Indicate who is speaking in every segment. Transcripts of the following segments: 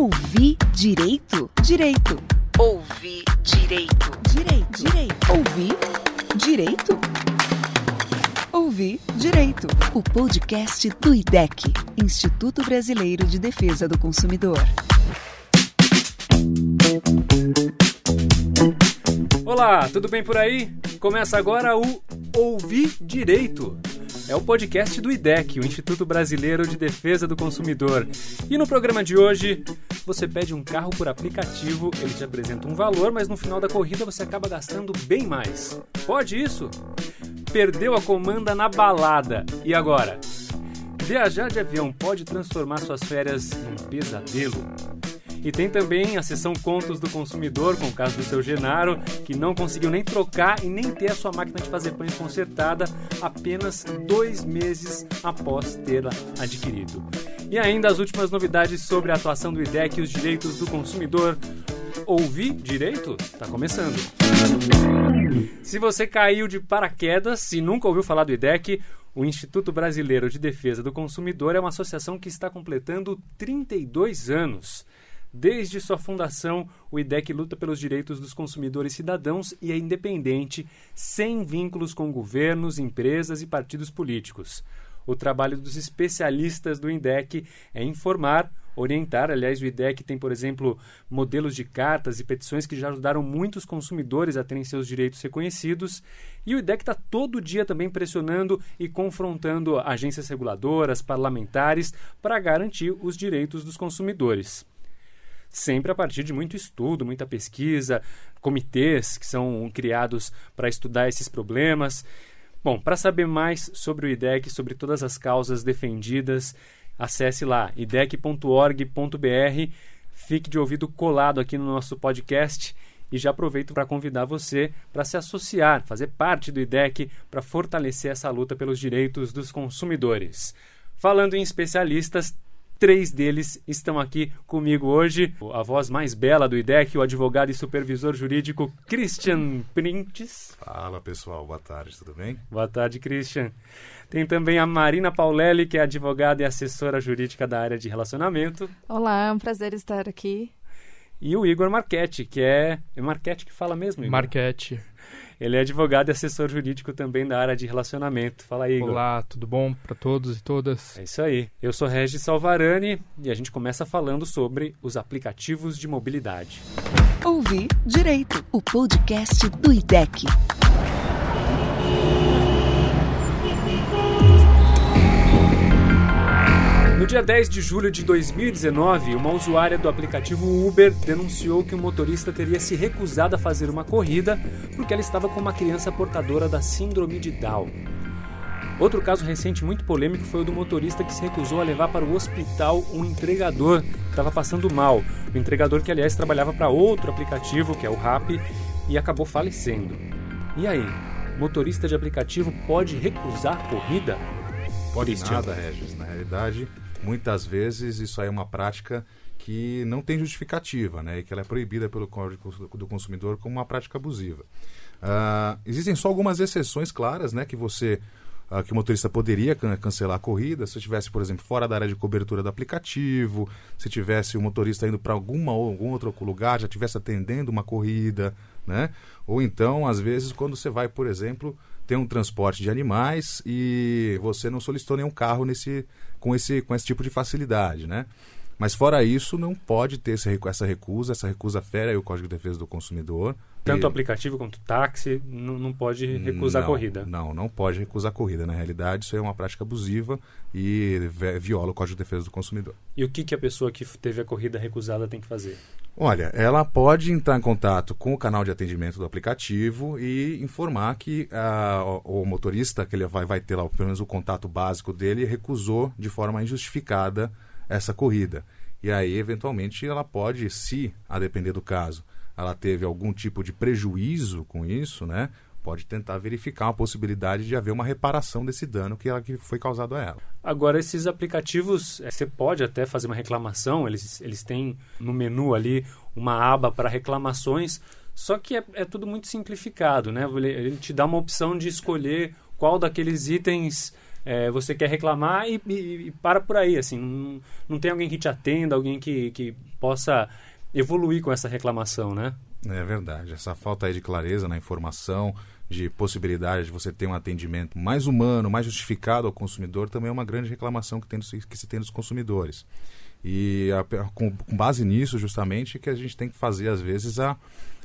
Speaker 1: Ouvir direito? Direito.
Speaker 2: Ouvir direito.
Speaker 1: Direito. Direito. Ouvir direito? Ouvir direito. O podcast do IDEC, Instituto Brasileiro de Defesa do Consumidor.
Speaker 3: Olá, tudo bem por aí? Começa agora o Ouvir Direito. É o podcast do IDEC, o Instituto Brasileiro de Defesa do Consumidor. E no programa de hoje, você pede um carro por aplicativo, ele te apresenta um valor, mas no final da corrida você acaba gastando bem mais. Pode isso? Perdeu a comanda na balada. E agora? Viajar de avião pode transformar suas férias num pesadelo? E tem também a sessão Contos do Consumidor, com o caso do seu Genaro, que não conseguiu nem trocar e nem ter a sua máquina de fazer pães consertada apenas dois meses após tê-la adquirido. E ainda as últimas novidades sobre a atuação do IDEC e os direitos do consumidor. Ouvir direito? Tá começando. Se você caiu de paraquedas e nunca ouviu falar do IDEC, o Instituto Brasileiro de Defesa do Consumidor é uma associação que está completando 32 anos. Desde sua fundação, o IDEC luta pelos direitos dos consumidores cidadãos e é independente, sem vínculos com governos, empresas e partidos políticos. O trabalho dos especialistas do INDEC é informar, orientar. Aliás, o IDEC tem, por exemplo, modelos de cartas e petições que já ajudaram muitos consumidores a terem seus direitos reconhecidos. E o IDEC está todo dia também pressionando e confrontando agências reguladoras, parlamentares, para garantir os direitos dos consumidores sempre a partir de muito estudo, muita pesquisa, comitês que são criados para estudar esses problemas. Bom, para saber mais sobre o IDEC, sobre todas as causas defendidas, acesse lá idec.org.br, fique de ouvido colado aqui no nosso podcast e já aproveito para convidar você para se associar, fazer parte do IDEC para fortalecer essa luta pelos direitos dos consumidores. Falando em especialistas, Três deles estão aqui comigo hoje. A voz mais bela do IDEC, o advogado e supervisor jurídico Christian Printes.
Speaker 4: Fala pessoal, boa tarde, tudo bem?
Speaker 3: Boa tarde, Christian. Tem também a Marina Paulelli, que é advogada e assessora jurídica da área de relacionamento.
Speaker 5: Olá, é um prazer estar aqui.
Speaker 3: E o Igor Marchetti, que é. É Marchetti que fala mesmo, Igor?
Speaker 6: Marchetti.
Speaker 3: Ele é advogado e assessor jurídico também da área de relacionamento. Fala aí, Igor.
Speaker 6: Olá, tudo bom para todos e todas?
Speaker 3: É isso aí. Eu sou Regis Salvarani e a gente começa falando sobre os aplicativos de mobilidade.
Speaker 1: Ouvir Direito, o podcast do IDEC.
Speaker 3: No dia 10 de julho de 2019, uma usuária do aplicativo Uber denunciou que o motorista teria se recusado a fazer uma corrida porque ela estava com uma criança portadora da síndrome de Down. Outro caso recente muito polêmico foi o do motorista que se recusou a levar para o hospital um entregador que estava passando mal. O entregador que, aliás, trabalhava para outro aplicativo, que é o Rap, e acabou falecendo. E aí, motorista de aplicativo pode recusar corrida?
Speaker 4: Pode nada, Regis. Na realidade, muitas vezes isso aí é uma prática que não tem justificativa, né? E que ela é proibida pelo Código do Consumidor como uma prática abusiva. Uh, existem só algumas exceções claras, né? Que você uh, que o motorista poderia can cancelar a corrida se estivesse, por exemplo, fora da área de cobertura do aplicativo, se tivesse o motorista indo para alguma ou algum outro lugar, já estivesse atendendo uma corrida, né? Ou então, às vezes, quando você vai, por exemplo, ter um transporte de animais e você não solicitou nenhum carro nesse, com, esse, com esse tipo de facilidade, né? Mas fora isso, não pode ter essa recusa, essa recusa fere o Código de Defesa do Consumidor.
Speaker 3: Tanto o aplicativo quanto o táxi não, não pode recusar
Speaker 4: não,
Speaker 3: a corrida.
Speaker 4: Não, não pode recusar a corrida. Na realidade, isso é uma prática abusiva e viola o Código de Defesa do Consumidor.
Speaker 3: E o que, que a pessoa que teve a corrida recusada tem que fazer?
Speaker 4: Olha, ela pode entrar em contato com o canal de atendimento do aplicativo e informar que uh, o, o, motorista, que ele vai, vai ter lá pelo menos o contato básico dele, recusou de forma injustificada essa corrida. E aí, eventualmente, ela pode, se, a depender do caso, ela teve algum tipo de prejuízo com isso, né? Pode tentar verificar a possibilidade de haver uma reparação desse dano que, ela, que foi causado a ela.
Speaker 3: Agora, esses aplicativos, é, você pode até fazer uma reclamação, eles, eles têm no menu ali uma aba para reclamações, só que é, é tudo muito simplificado, né? Ele, ele te dá uma opção de escolher qual daqueles itens é, você quer reclamar e, e, e, para por aí, assim, não, não tem alguém que te atenda, alguém que, que possa evoluir com essa reclamação, né?
Speaker 4: É verdade. Essa falta aí de clareza na informação, de possibilidade de você ter um atendimento mais humano, mais justificado ao consumidor, também é uma grande reclamação que, tem, que se tem dos consumidores. E a, com, com, base nisso, justamente, que a gente tem que fazer, às vezes, a,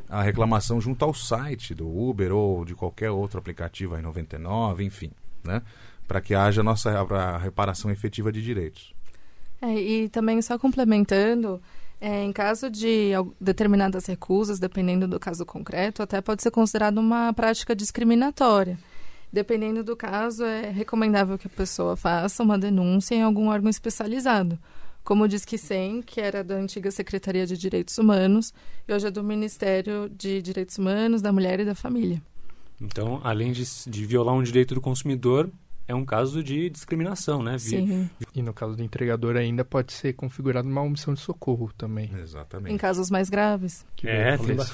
Speaker 4: a reclamação junto ao site do Uber ou de qualquer outro aplicativo aí 99, enfim, né? Para que haja a nossa a reparação efetiva de direitos.
Speaker 5: É, e também só complementando, é, em caso de determinadas recusas, dependendo do caso concreto, até pode ser considerado uma prática discriminatória. Dependendo do caso, é recomendável que a pessoa faça uma denúncia em algum órgão especializado, como o Disque 100, que era da antiga Secretaria de Direitos Humanos, e hoje é do Ministério de Direitos Humanos, da Mulher e da Família.
Speaker 3: Então, além de, de violar um direito do consumidor, é um caso de discriminação, né?
Speaker 5: Sim.
Speaker 6: E no caso do entregador ainda pode ser configurado uma omissão de socorro também.
Speaker 4: Exatamente.
Speaker 5: Em casos mais graves.
Speaker 3: Que é, tem, ba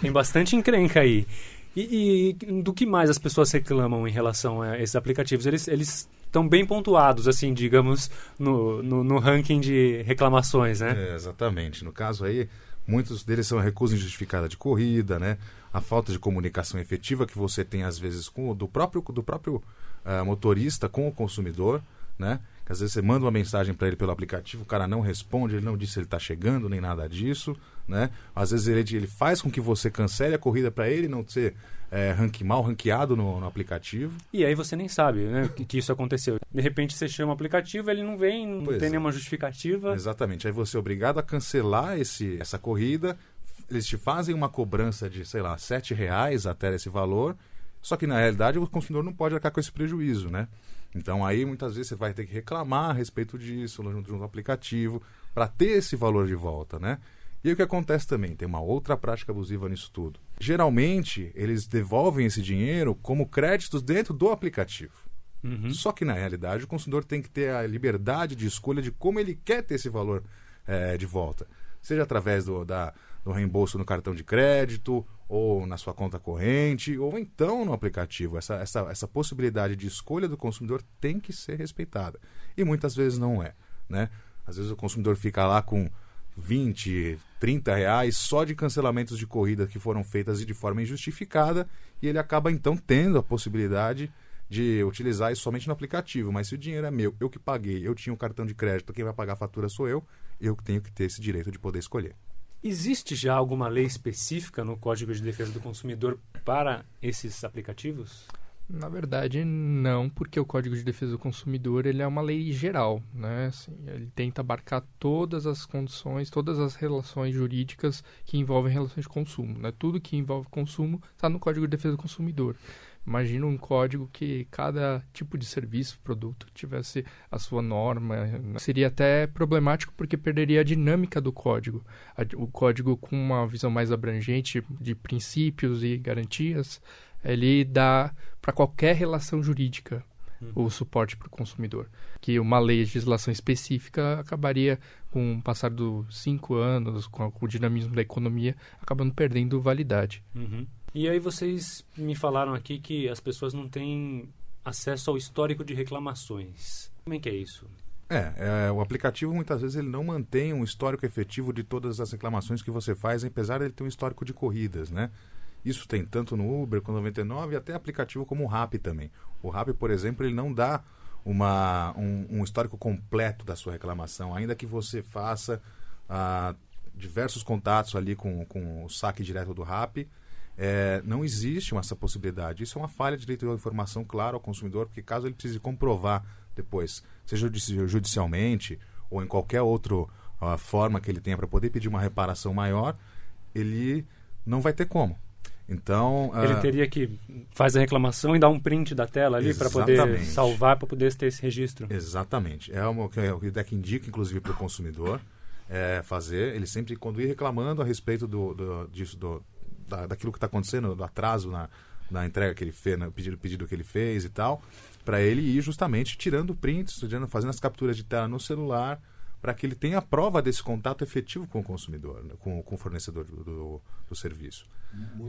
Speaker 3: tem, bastante encrenca aí. E, e, do que mais as pessoas reclamam em relação a esses aplicativos? Eles, eles estão bem pontuados, assim, digamos, no, no, no ranking de reclamações, né?
Speaker 4: É, exatamente. No caso aí, muitos deles são a recusa injustificada de corrida, né? A falta de comunicação efetiva que você tem, às vezes, com do próprio, do próprio uh, motorista com o consumidor, né? Às vezes você manda uma mensagem para ele pelo aplicativo, o cara não responde, ele não disse se ele está chegando, nem nada disso, né? Às vezes ele, ele faz com que você cancele a corrida para ele não ser é, rank, mal ranqueado no, no, aplicativo.
Speaker 3: E aí você nem sabe né, que, que, isso aconteceu. De repente você chama o aplicativo, ele não vem, não pois tem é. nenhuma justificativa.
Speaker 4: Exatamente. Aí você é obrigado a cancelar esse, essa corrida. Eles te fazem uma cobrança de, sei lá, sete reais até esse valor só que na realidade o consumidor não pode arcar com esse prejuízo, né? Então aí muitas vezes você vai ter que reclamar a respeito disso junto ao aplicativo para ter esse valor de volta, né? E aí o que acontece também? Tem uma outra prática abusiva nisso tudo. Geralmente eles devolvem esse dinheiro como créditos dentro do aplicativo. Uhum. Só que na realidade o consumidor tem que ter a liberdade de escolha de como ele quer ter esse valor é, de volta. Seja através do, da, do reembolso no cartão de crédito, ou na sua conta corrente, ou então no aplicativo. Essa, essa, essa possibilidade de escolha do consumidor tem que ser respeitada. E muitas vezes não é. Né? Às vezes o consumidor fica lá com 20, 30 reais só de cancelamentos de corridas que foram feitas de forma injustificada e ele acaba então tendo a possibilidade de utilizar isso somente no aplicativo. Mas se o dinheiro é meu, eu que paguei, eu tinha um cartão de crédito, quem vai pagar a fatura sou eu, eu tenho que ter esse direito de poder escolher.
Speaker 3: Existe já alguma lei específica no Código de Defesa do Consumidor para esses aplicativos?
Speaker 6: Na verdade, não, porque o Código de Defesa do Consumidor ele é uma lei geral, né? Assim, ele tenta abarcar todas as condições, todas as relações jurídicas que envolvem relações de consumo. Né? Tudo que envolve consumo está no Código de Defesa do Consumidor. Imagina um código que cada tipo de serviço, produto, tivesse a sua norma. Seria até problemático porque perderia a dinâmica do código. O código com uma visão mais abrangente de princípios e garantias, ele dá para qualquer relação jurídica uhum. o suporte para o consumidor. Que uma legislação específica acabaria, com o passar dos cinco anos, com o dinamismo da economia, acabando perdendo validade.
Speaker 3: Uhum. E aí vocês me falaram aqui que as pessoas não têm acesso ao histórico de reclamações. Como é que é isso?
Speaker 4: É, é, o aplicativo muitas vezes ele não mantém um histórico efetivo de todas as reclamações que você faz, apesar de ele ter um histórico de corridas, né? Isso tem tanto no Uber no 99 e até aplicativo como o Rap também. O Rap, por exemplo, ele não dá uma, um, um histórico completo da sua reclamação, ainda que você faça ah, diversos contatos ali com, com o saque direto do Rap, é, não existe essa possibilidade. Isso é uma falha de direito de informação, claro, ao consumidor, porque caso ele precise comprovar depois, seja judicialmente ou em qualquer outra uh, forma que ele tenha para poder pedir uma reparação maior, ele não vai ter como. Então
Speaker 3: ele uh, teria que fazer a reclamação e dar um print da tela ali para poder salvar, para poder ter esse registro.
Speaker 4: Exatamente. É o que o IDEC indica, inclusive, para o consumidor é, fazer. Ele sempre, quando ir reclamando a respeito do, do disso, do, da, daquilo que está acontecendo, do atraso na, na entrega que ele fez, no pedido, pedido que ele fez e tal, para ele ir justamente tirando prints, fazendo as capturas de tela no celular, para que ele tenha a prova desse contato efetivo com o consumidor, né, com, com o fornecedor do, do, do serviço.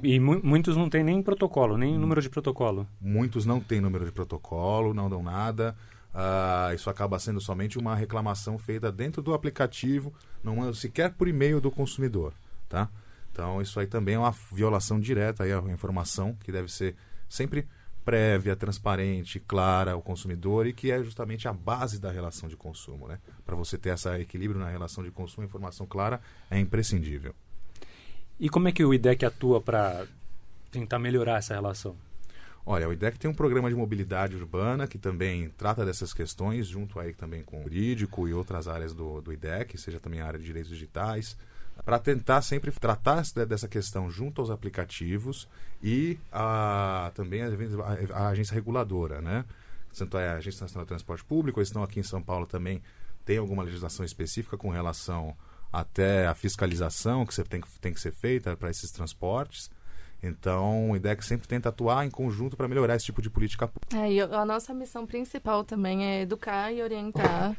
Speaker 3: E mu muitos não têm nem protocolo, nem número de protocolo.
Speaker 4: Muitos não têm número de protocolo, não dão nada. uh, isso acaba sendo somente uma reclamação feita dentro do aplicativo, não é sequer por e-mail do consumidor, tá? Então isso aí também é uma violação direta aí à informação que deve ser sempre prévia, transparente, clara ao consumidor e que é justamente a base da relação de consumo, né? Para você ter esse equilíbrio na relação de consumo, informação clara é imprescindível.
Speaker 3: E como é que o IDEC atua para tentar melhorar essa relação?
Speaker 4: Olha, o IDEC tem um programa de mobilidade urbana que também trata dessas questões, junto aí também com o jurídico e outras áreas do, do IDEC, seja também a área de direitos digitais, para tentar sempre tratar dessa questão junto aos aplicativos e a, também a, a, a agência reguladora, né? Tanto é a Agência Nacional de Transporte Público, eles estão aqui em São Paulo também, tem alguma legislação específica com relação até a fiscalização que tem, tem que ser feita para esses transportes. Então, o IDEC sempre tenta atuar em conjunto para melhorar esse tipo de política pública.
Speaker 5: É, e a nossa missão principal também é educar e orientar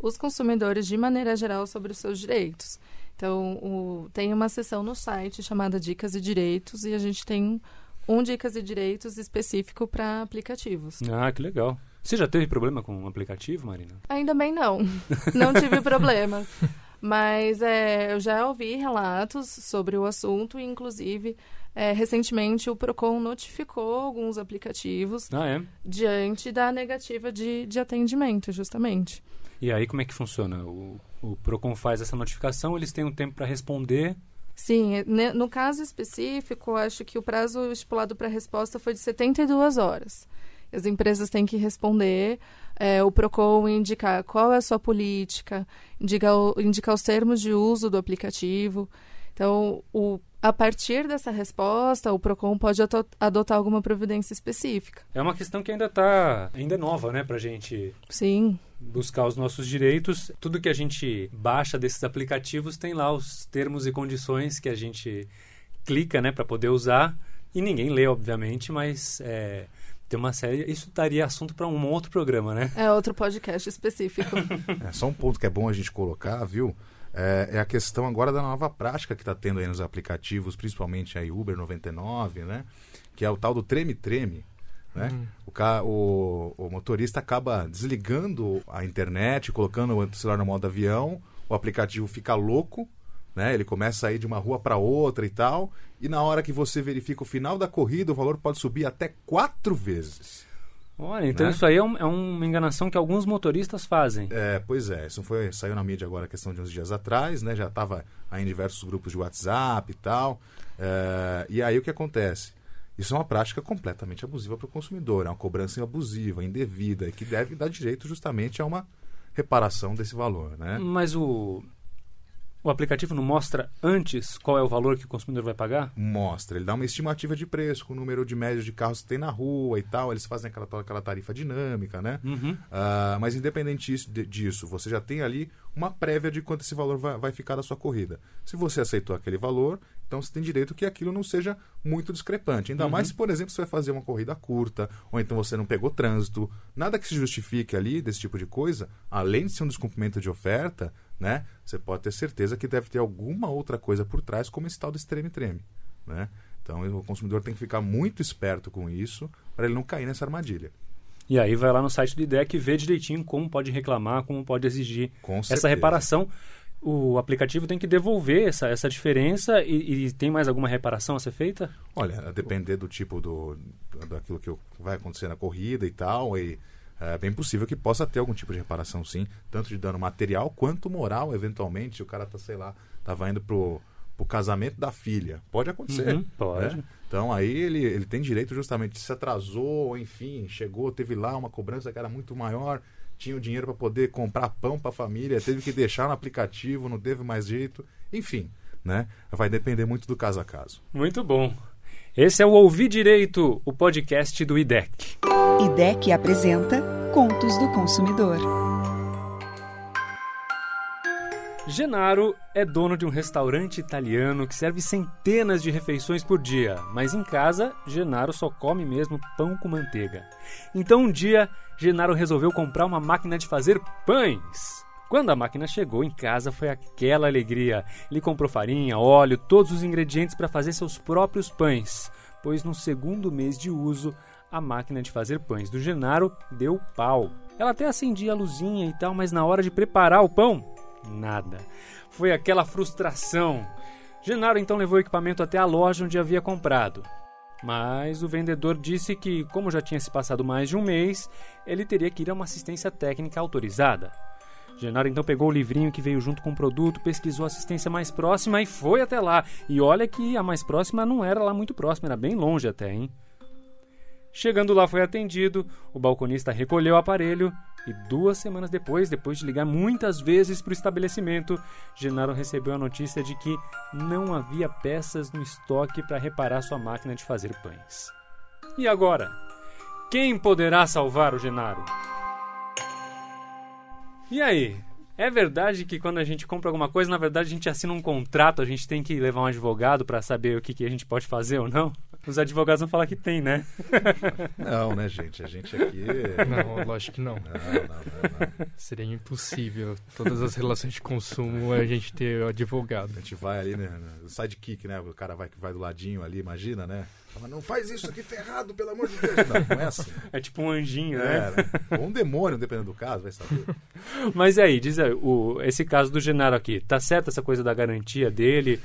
Speaker 5: os consumidores de maneira geral sobre os seus direitos. Então, o, tem uma seção no site chamada Dicas e Direitos e a gente tem um Dicas e Direitos específico para aplicativos.
Speaker 3: Ah, que legal. Você já teve problema com um aplicativo, Marina?
Speaker 5: Ainda bem não. Não tive problemas. Mas é, eu já ouvi relatos sobre o assunto e, inclusive, é, recentemente o PROCON notificou alguns aplicativos
Speaker 3: ah, é?
Speaker 5: diante da negativa de, de atendimento, justamente.
Speaker 3: E aí como é que funciona? O, o PROCON faz essa notificação, eles têm um tempo para responder?
Speaker 5: Sim, no caso específico, acho que o prazo estipulado para resposta foi de 72 horas. As empresas têm que responder, é, o PROCON indicar qual é a sua política, indicar, indicar os termos de uso do aplicativo. Então, o a partir dessa resposta, o PROCON pode adotar alguma providência específica.
Speaker 3: É uma questão que ainda está ainda é nova, né, para a gente
Speaker 5: Sim.
Speaker 3: buscar os nossos direitos. Tudo que a gente baixa desses aplicativos tem lá os termos e condições que a gente clica, né, para poder usar. E ninguém lê, obviamente, mas é, tem uma série. Isso daria assunto para um outro programa, né?
Speaker 5: É outro podcast específico.
Speaker 4: é, só um ponto que é bom a gente colocar, viu? É, é a questão agora da nova prática que está tendo aí nos aplicativos, principalmente aí Uber 99, né? Que é o tal do treme-treme. Né? Uhum. O, o, o, motorista acaba desligando a internet, colocando o celular no modo avião, o aplicativo fica louco, né? ele começa a ir de uma rua para outra e tal, e na hora que você verifica o final da corrida, o valor pode subir até quatro vezes.
Speaker 3: Olha, então né? isso aí é, um, é, uma enganação que alguns motoristas fazem.
Speaker 4: É, pois é. Isso foi, saiu na mídia agora, a questão de uns dias atrás, né? Já estava em diversos grupos de WhatsApp e tal. É, e aí o que acontece? Isso é uma prática completamente abusiva para o consumidor. É uma cobrança abusiva, indevida, e que deve dar direito justamente a uma reparação desse valor, né?
Speaker 3: Mas o, o aplicativo não mostra antes qual é o valor que o consumidor vai pagar?
Speaker 4: Mostra. Ele dá uma estimativa de preço com o número de médio de carros que tem na rua e tal. Eles fazem aquela, aquela tarifa dinâmica, né?
Speaker 3: Uhum.
Speaker 4: Uh, mas independente disso, você já tem ali uma prévia de quanto esse valor vai, vai ficar da sua corrida. Se você aceitou aquele valor, então você tem direito que aquilo não seja muito discrepante. Ainda uhum. mais se, por exemplo, você vai fazer uma corrida curta, ou então você não pegou trânsito. Nada que se justifique ali desse tipo de coisa, além de ser um descumprimento de oferta, né? Você pode ter certeza que deve ter alguma outra coisa por trás, como esse tal do extreme-treme, né? Então o consumidor tem que ficar muito esperto com isso para ele não cair nessa armadilha.
Speaker 3: E aí vai lá no site do IDEC e vê direitinho como pode reclamar, como pode exigir essa reparação. O aplicativo tem que devolver essa, essa diferença e, e, tem mais alguma reparação a ser feita?
Speaker 4: Olha, a depender do tipo do, daquilo que vai acontecer na corrida e tal, e é bem possível que possa ter algum tipo de reparação, sim, tanto de dano material quanto moral, eventualmente. Se o cara tá, sei lá, tava indo pro, pro casamento da filha. Pode acontecer. Uhum,
Speaker 3: pode.
Speaker 4: Né? Então aí ele, ele tem direito justamente, se atrasou, enfim, chegou, teve lá uma cobrança que era muito maior, tinha o dinheiro para poder comprar pão para a família, teve que deixar no aplicativo, não teve mais jeito, enfim, né? Vai depender muito do caso a caso.
Speaker 3: Muito bom. Esse é o Ouvir Direito, o podcast do IDEC.
Speaker 1: IDEC apresenta Contos do Consumidor.
Speaker 3: Genaro é dono de um restaurante italiano que serve centenas de refeições por dia, mas em casa, Genaro só come mesmo pão com manteiga. Então um dia, Genaro resolveu comprar uma máquina de fazer pães. Quando a máquina chegou em casa, foi aquela alegria. Ele comprou farinha, óleo, todos os ingredientes para fazer seus próprios pães, pois no segundo mês de uso, a máquina de fazer pães do Genaro deu pau. Ela até acendia a luzinha e tal, mas na hora de preparar o pão, nada. Foi aquela frustração. Genaro então levou o equipamento até a loja onde havia comprado. Mas o vendedor disse que, como já tinha se passado mais de um mês, ele teria que ir a uma assistência técnica autorizada. Genaro então pegou o livrinho que veio junto com o produto, pesquisou a assistência mais próxima e foi até lá. E olha que a mais próxima não era lá muito próxima, era bem longe até, hein? Chegando lá foi atendido, o balconista recolheu o aparelho e duas semanas depois, depois de ligar muitas vezes para o estabelecimento, Genaro recebeu a notícia de que não havia peças no estoque para reparar sua máquina de fazer pães. E agora? Quem poderá salvar o Genaro? E aí? É verdade que quando a gente compra alguma coisa, na verdade a gente assina um contrato, a gente tem que levar um advogado para saber o que, que a gente pode fazer ou não? Os advogados vão falar que tem, né?
Speaker 4: Não, né, gente? A gente aqui.
Speaker 6: Não, lógico que não.
Speaker 4: Não, não, não, não.
Speaker 6: Seria impossível. Todas as relações de consumo a gente ter advogado.
Speaker 4: A gente vai ali, né? Sidekick, né? O cara vai, vai do ladinho ali, imagina, né? Fala, não faz isso aqui, tá errado, pelo amor de Deus. Não, não é assim.
Speaker 3: É tipo um anjinho, né?
Speaker 4: É, né? Ou um demônio, dependendo do caso, vai saber.
Speaker 3: Mas e aí, diz aí, o, esse caso do Genaro aqui, tá certo essa coisa da garantia dele?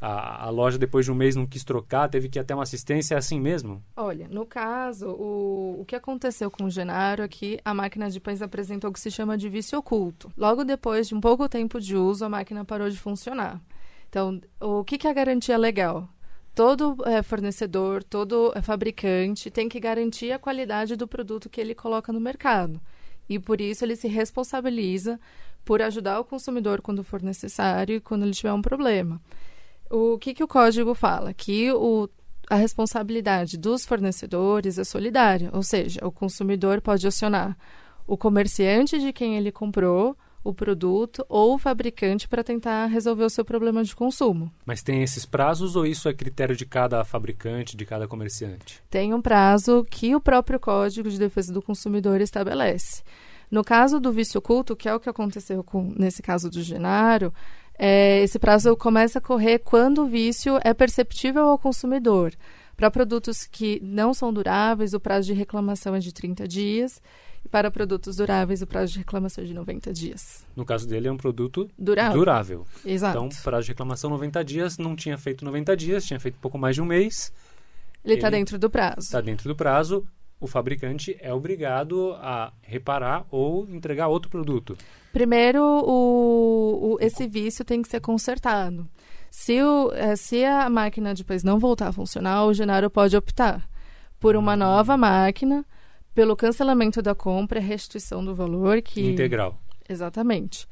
Speaker 3: A, a loja, depois de um mês, não quis trocar, teve que ir até uma assistência, é assim mesmo?
Speaker 5: Olha, no caso, o, o que aconteceu com o Genaro é que a máquina de pães apresentou o que se chama de vício oculto. Logo depois de um pouco tempo de uso, a máquina parou de funcionar. Então, o que, que é a garantia legal? Todo é, fornecedor, todo é, fabricante tem que garantir a qualidade do produto que ele coloca no mercado. E por isso ele se responsabiliza por ajudar o consumidor quando for necessário e quando ele tiver um problema. O que, que o código fala? Que o, a responsabilidade dos fornecedores é solidária, ou seja, o consumidor pode acionar o comerciante de quem ele comprou o produto ou o fabricante para tentar resolver o seu problema de consumo.
Speaker 3: Mas tem esses prazos ou isso é critério de cada fabricante, de cada comerciante?
Speaker 5: Tem um prazo que o próprio Código de Defesa do Consumidor estabelece. No caso do vício oculto, que é o que aconteceu com, nesse caso do Genaro, é, esse prazo começa a correr quando o vício é perceptível ao consumidor. Para produtos que não são duráveis, o prazo de reclamação é de 30 dias. E para produtos duráveis, o prazo de reclamação é de 90 dias.
Speaker 3: No caso dele, é um produto
Speaker 5: Durável.
Speaker 3: durável.
Speaker 5: Exato.
Speaker 3: Então, prazo de reclamação 90 dias, não tinha feito 90 dias, tinha feito pouco mais de um mês.
Speaker 5: ele está dentro do prazo.
Speaker 3: Está dentro do prazo, o fabricante é obrigado a reparar ou entregar outro produto.
Speaker 5: Primeiro, o, o- esse vício tem que ser consertado. Se, o, eh, se a máquina depois não voltar a funcionar, o Genaro pode optar por uma nova máquina, pelo cancelamento da compra restituição do valor que
Speaker 3: Integral.
Speaker 5: Exatamente.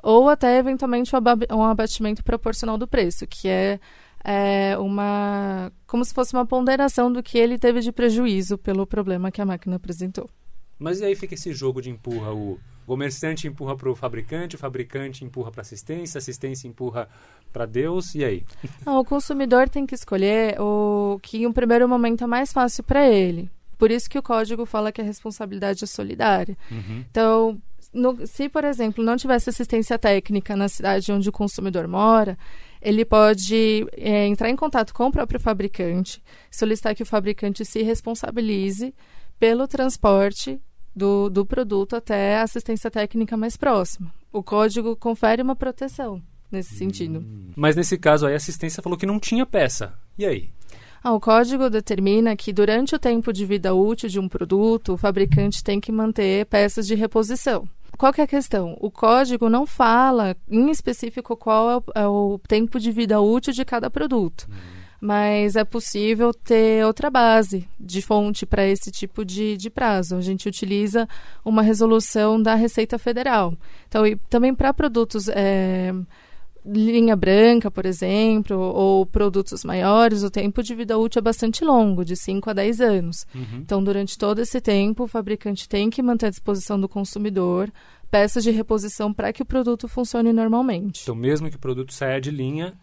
Speaker 5: Ou até, eventualmente, um aba- abatimento proporcional do preço, que é, é, uma. como se fosse uma ponderação do que ele teve de prejuízo pelo problema que a máquina apresentou.
Speaker 3: Mas e aí fica esse jogo de empurra o comerciante empurra para o fabricante, o fabricante empurra para assistência, a assistência empurra para Deus, e aí?
Speaker 5: Não, o consumidor tem que escolher o que, em um primeiro momento, é mais fácil para ele. Por isso que o código fala que a responsabilidade é solidária. Então, no- se, por exemplo, não tivesse assistência técnica na cidade onde o consumidor mora, ele pode é, entrar em contato com o próprio fabricante, solicitar que o fabricante se responsabilize pelo transporte do, do produto até a assistência técnica mais próxima. O código confere uma proteção nesse sentido.
Speaker 3: Mas nesse caso aí, a assistência falou que não tinha peça. E aí?
Speaker 5: Ah, o código determina que durante o tempo de vida útil de um produto, o fabricante tem que manter peças de reposição. Qual que é a questão? O código não fala em específico qual é o, é o tempo de vida útil de cada produto. Mas é possível ter outra base de fonte para esse tipo de, de prazo. A gente utiliza uma resolução da Receita Federal. Então, e também para produtos é, linha branca, por exemplo, ou produtos maiores, o tempo de vida útil é bastante longo, de 5 a 10 anos. Então, durante todo esse tempo, o fabricante tem que manter à disposição do consumidor peças de reposição para que o produto funcione normalmente.
Speaker 3: Então, mesmo que o produto saia de linha,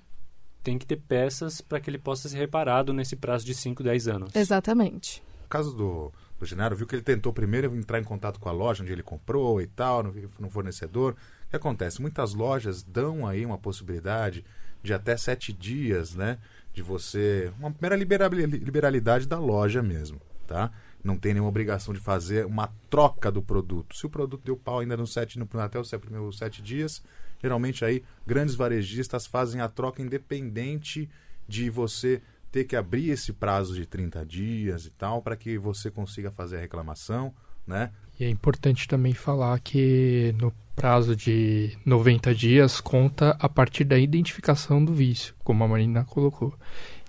Speaker 3: tem que ter peças para que ele possa ser reparado nesse prazo de 5, 10 anos.
Speaker 5: Exatamente.
Speaker 4: No caso do, do Genaro, viu que ele tentou primeiro entrar em contato com a loja onde ele comprou e tal, no, no fornecedor. O que acontece? Muitas lojas dão aí uma possibilidade de até sete dias, né? De você. Uma mera liberali- liberalidade da loja mesmo, tá? não tem nenhuma obrigação de fazer uma troca do produto. Se o produto deu pau ainda no sete, no, até os primeiros sete dias, geralmente aí grandes varejistas fazem a troca independente de você ter que abrir esse prazo de 30 dias e tal, para que você consiga fazer a reclamação, né?
Speaker 6: E é importante também falar que no prazo de 90 dias conta a partir da identificação do vício, como a Marina colocou.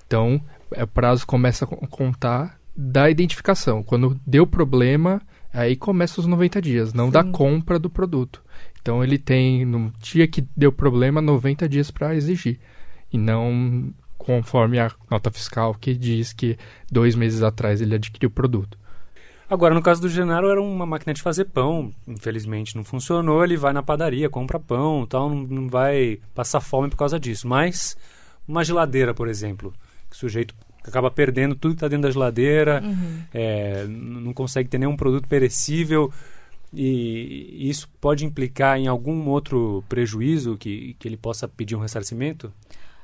Speaker 6: Então, o prazo começa a contar da identificação. Quando deu problema, aí começa os 90 dias, não Sim. da compra do produto. Então ele tem, no dia que deu problema, 90 dias para exigir. E não conforme a nota fiscal que diz que dois meses atrás ele adquiriu o produto.
Speaker 3: Agora, no caso do Genaro, era uma máquina de fazer pão. Infelizmente não funcionou. Ele vai na padaria, compra pão tal, não, não vai passar fome por causa disso. Mas uma geladeira, por exemplo, que o sujeito acaba perdendo tudo que está dentro da geladeira, uhum. é, não consegue ter nenhum produto perecível. E isso pode implicar em algum outro prejuízo que, que ele possa pedir um ressarcimento?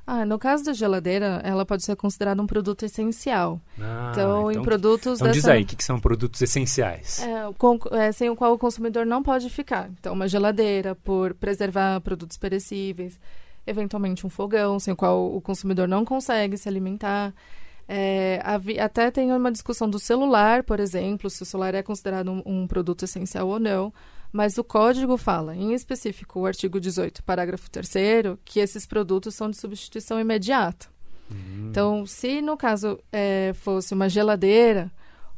Speaker 5: Ah, no caso da geladeira, ela pode ser considerada um produto essencial. Ah, então, então, em produtos
Speaker 3: então dessa... diz aí, o que, que, são produtos essenciais?
Speaker 5: É, com, é, sem o qual o consumidor não pode ficar. Então, uma geladeira, por preservar produtos perecíveis. Eventualmente, um fogão, sem o qual o consumidor não consegue se alimentar. É, até tem uma discussão do celular, por exemplo, se o celular é considerado um, um produto essencial ou não mas o código fala, em específico, o artigo 18, parágrafo 3 que esses produtos são de substituição imediata. Hum. Então, se no caso é, fosse uma geladeira,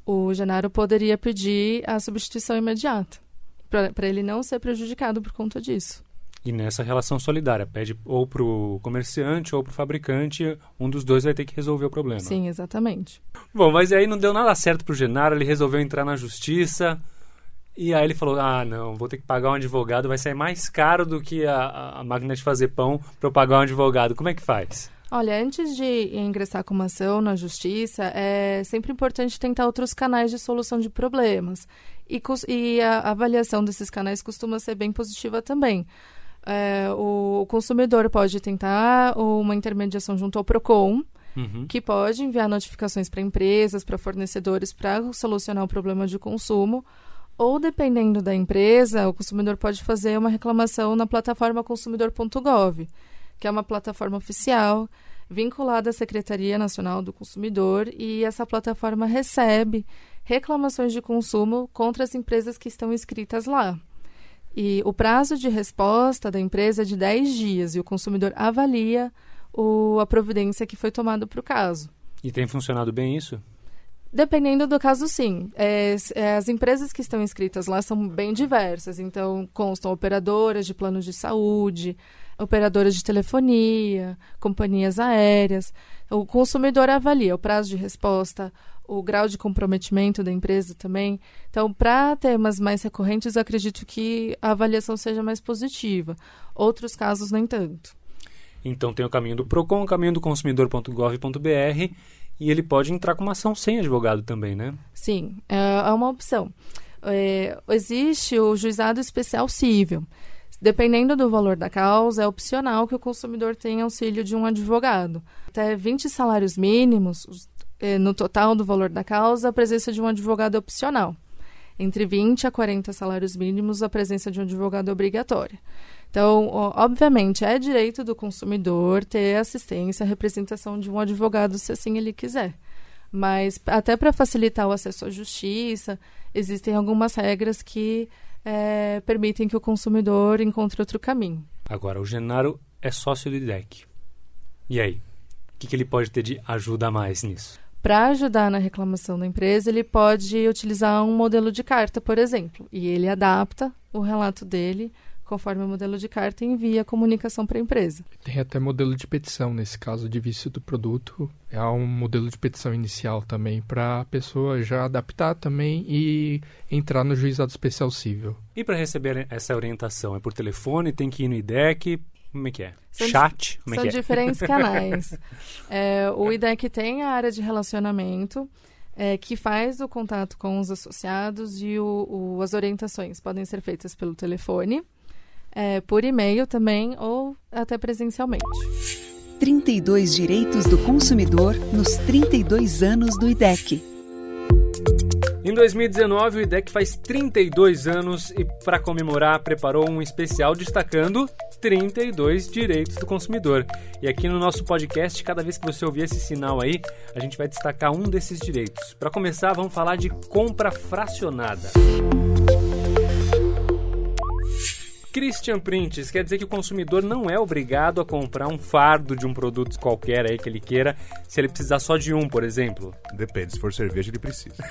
Speaker 5: o Genaro poderia pedir a substituição imediata, para ele não ser prejudicado por conta disso.
Speaker 3: E nessa relação solidária, pede ou para o comerciante ou para o fabricante, um dos dois vai ter que resolver o problema.
Speaker 5: Sim, exatamente.
Speaker 3: Bom, mas aí não deu nada certo para o Genaro, ele resolveu entrar na justiça. E aí ele falou: Ah, não, vou ter que pagar um advogado, vai sair mais caro do que a, a máquina de fazer pão para eu pagar um advogado. Como é que faz?
Speaker 5: Olha, antes de ingressar com uma ação na justiça, é sempre importante tentar outros canais de solução de problemas. E, e a avaliação desses canais costuma ser bem positiva também. É, o consumidor pode tentar uma intermediação junto ao PROCON, uhum. que pode enviar notificações para empresas, para fornecedores, para solucionar o problema de consumo ou, dependendo da empresa, o consumidor pode fazer uma reclamação na plataforma consumidor.gov, que é uma plataforma oficial vinculada à Secretaria Nacional do Consumidor e essa plataforma recebe reclamações de consumo contra as empresas que estão inscritas lá. E o prazo de resposta da empresa é de 10 dias e o consumidor avalia o, a providência que foi tomada para o caso.
Speaker 3: E tem funcionado bem isso?
Speaker 5: Dependendo do caso, sim. É, é, as empresas que estão inscritas lá são bem diversas. Então, constam operadoras de planos de saúde, operadoras de telefonia, companhias aéreas. O consumidor avalia o prazo de resposta, o grau de comprometimento da empresa também. Então, para temas mais recorrentes, acredito que a avaliação seja mais positiva. Outros casos, nem tanto.
Speaker 3: Então, tem o caminho do PROCON, o caminho do consumidor.gov.br e ele pode entrar com uma ação sem advogado também, né?
Speaker 5: Sim, é, é uma opção. É, existe o juizado especial civil. Dependendo do valor da causa, é opcional que o consumidor tenha auxílio de um advogado. Até 20 salários mínimos, é, no total do valor da causa, a presença de um advogado é opcional. Entre 20 a 40 salários mínimos, a presença de um advogado é obrigatória. Então, obviamente, é direito do consumidor ter assistência, representação de um advogado, se assim ele quiser. Mas, até para facilitar o acesso à justiça, existem algumas regras que é, permitem que o consumidor encontre outro caminho.
Speaker 3: Agora, o Genaro é sócio do IDEC. E aí? O que, que ele pode ter de ajuda a mais nisso?
Speaker 5: Para ajudar na reclamação da empresa, ele pode utilizar um modelo de carta, por exemplo, e ele adapta o relato dele conforme o modelo de carta, envia a comunicação para a empresa.
Speaker 6: Tem até modelo de petição nesse caso de vício do produto. É um modelo de petição inicial também para a pessoa já adaptar também e entrar no juizado especial civil.
Speaker 3: E para receber essa orientação é por telefone, tem que ir no IDEC, como é que é? São Chat? Como
Speaker 5: é são
Speaker 3: que
Speaker 5: é? diferentes canais. é, o IDEC tem a área de relacionamento, é, que faz o contato com os associados e o, o, as orientações podem ser feitas pelo telefone é, por e-mail também ou até presencialmente.
Speaker 1: 32 Direitos do Consumidor nos 32 anos do IDEC.
Speaker 3: 2019, o IDEC faz 32 anos e, para comemorar, preparou um especial destacando 32 direitos do consumidor. E aqui no nosso podcast, cada vez que você ouvir esse sinal aí, a gente vai destacar um desses direitos. Para começar, vamos falar de compra fracionada. Christian Prints quer dizer que o consumidor não é obrigado a comprar um fardo de um produto qualquer aí que ele queira, se ele precisar só de um, por exemplo.
Speaker 4: Depende, se for cerveja, ele precisa.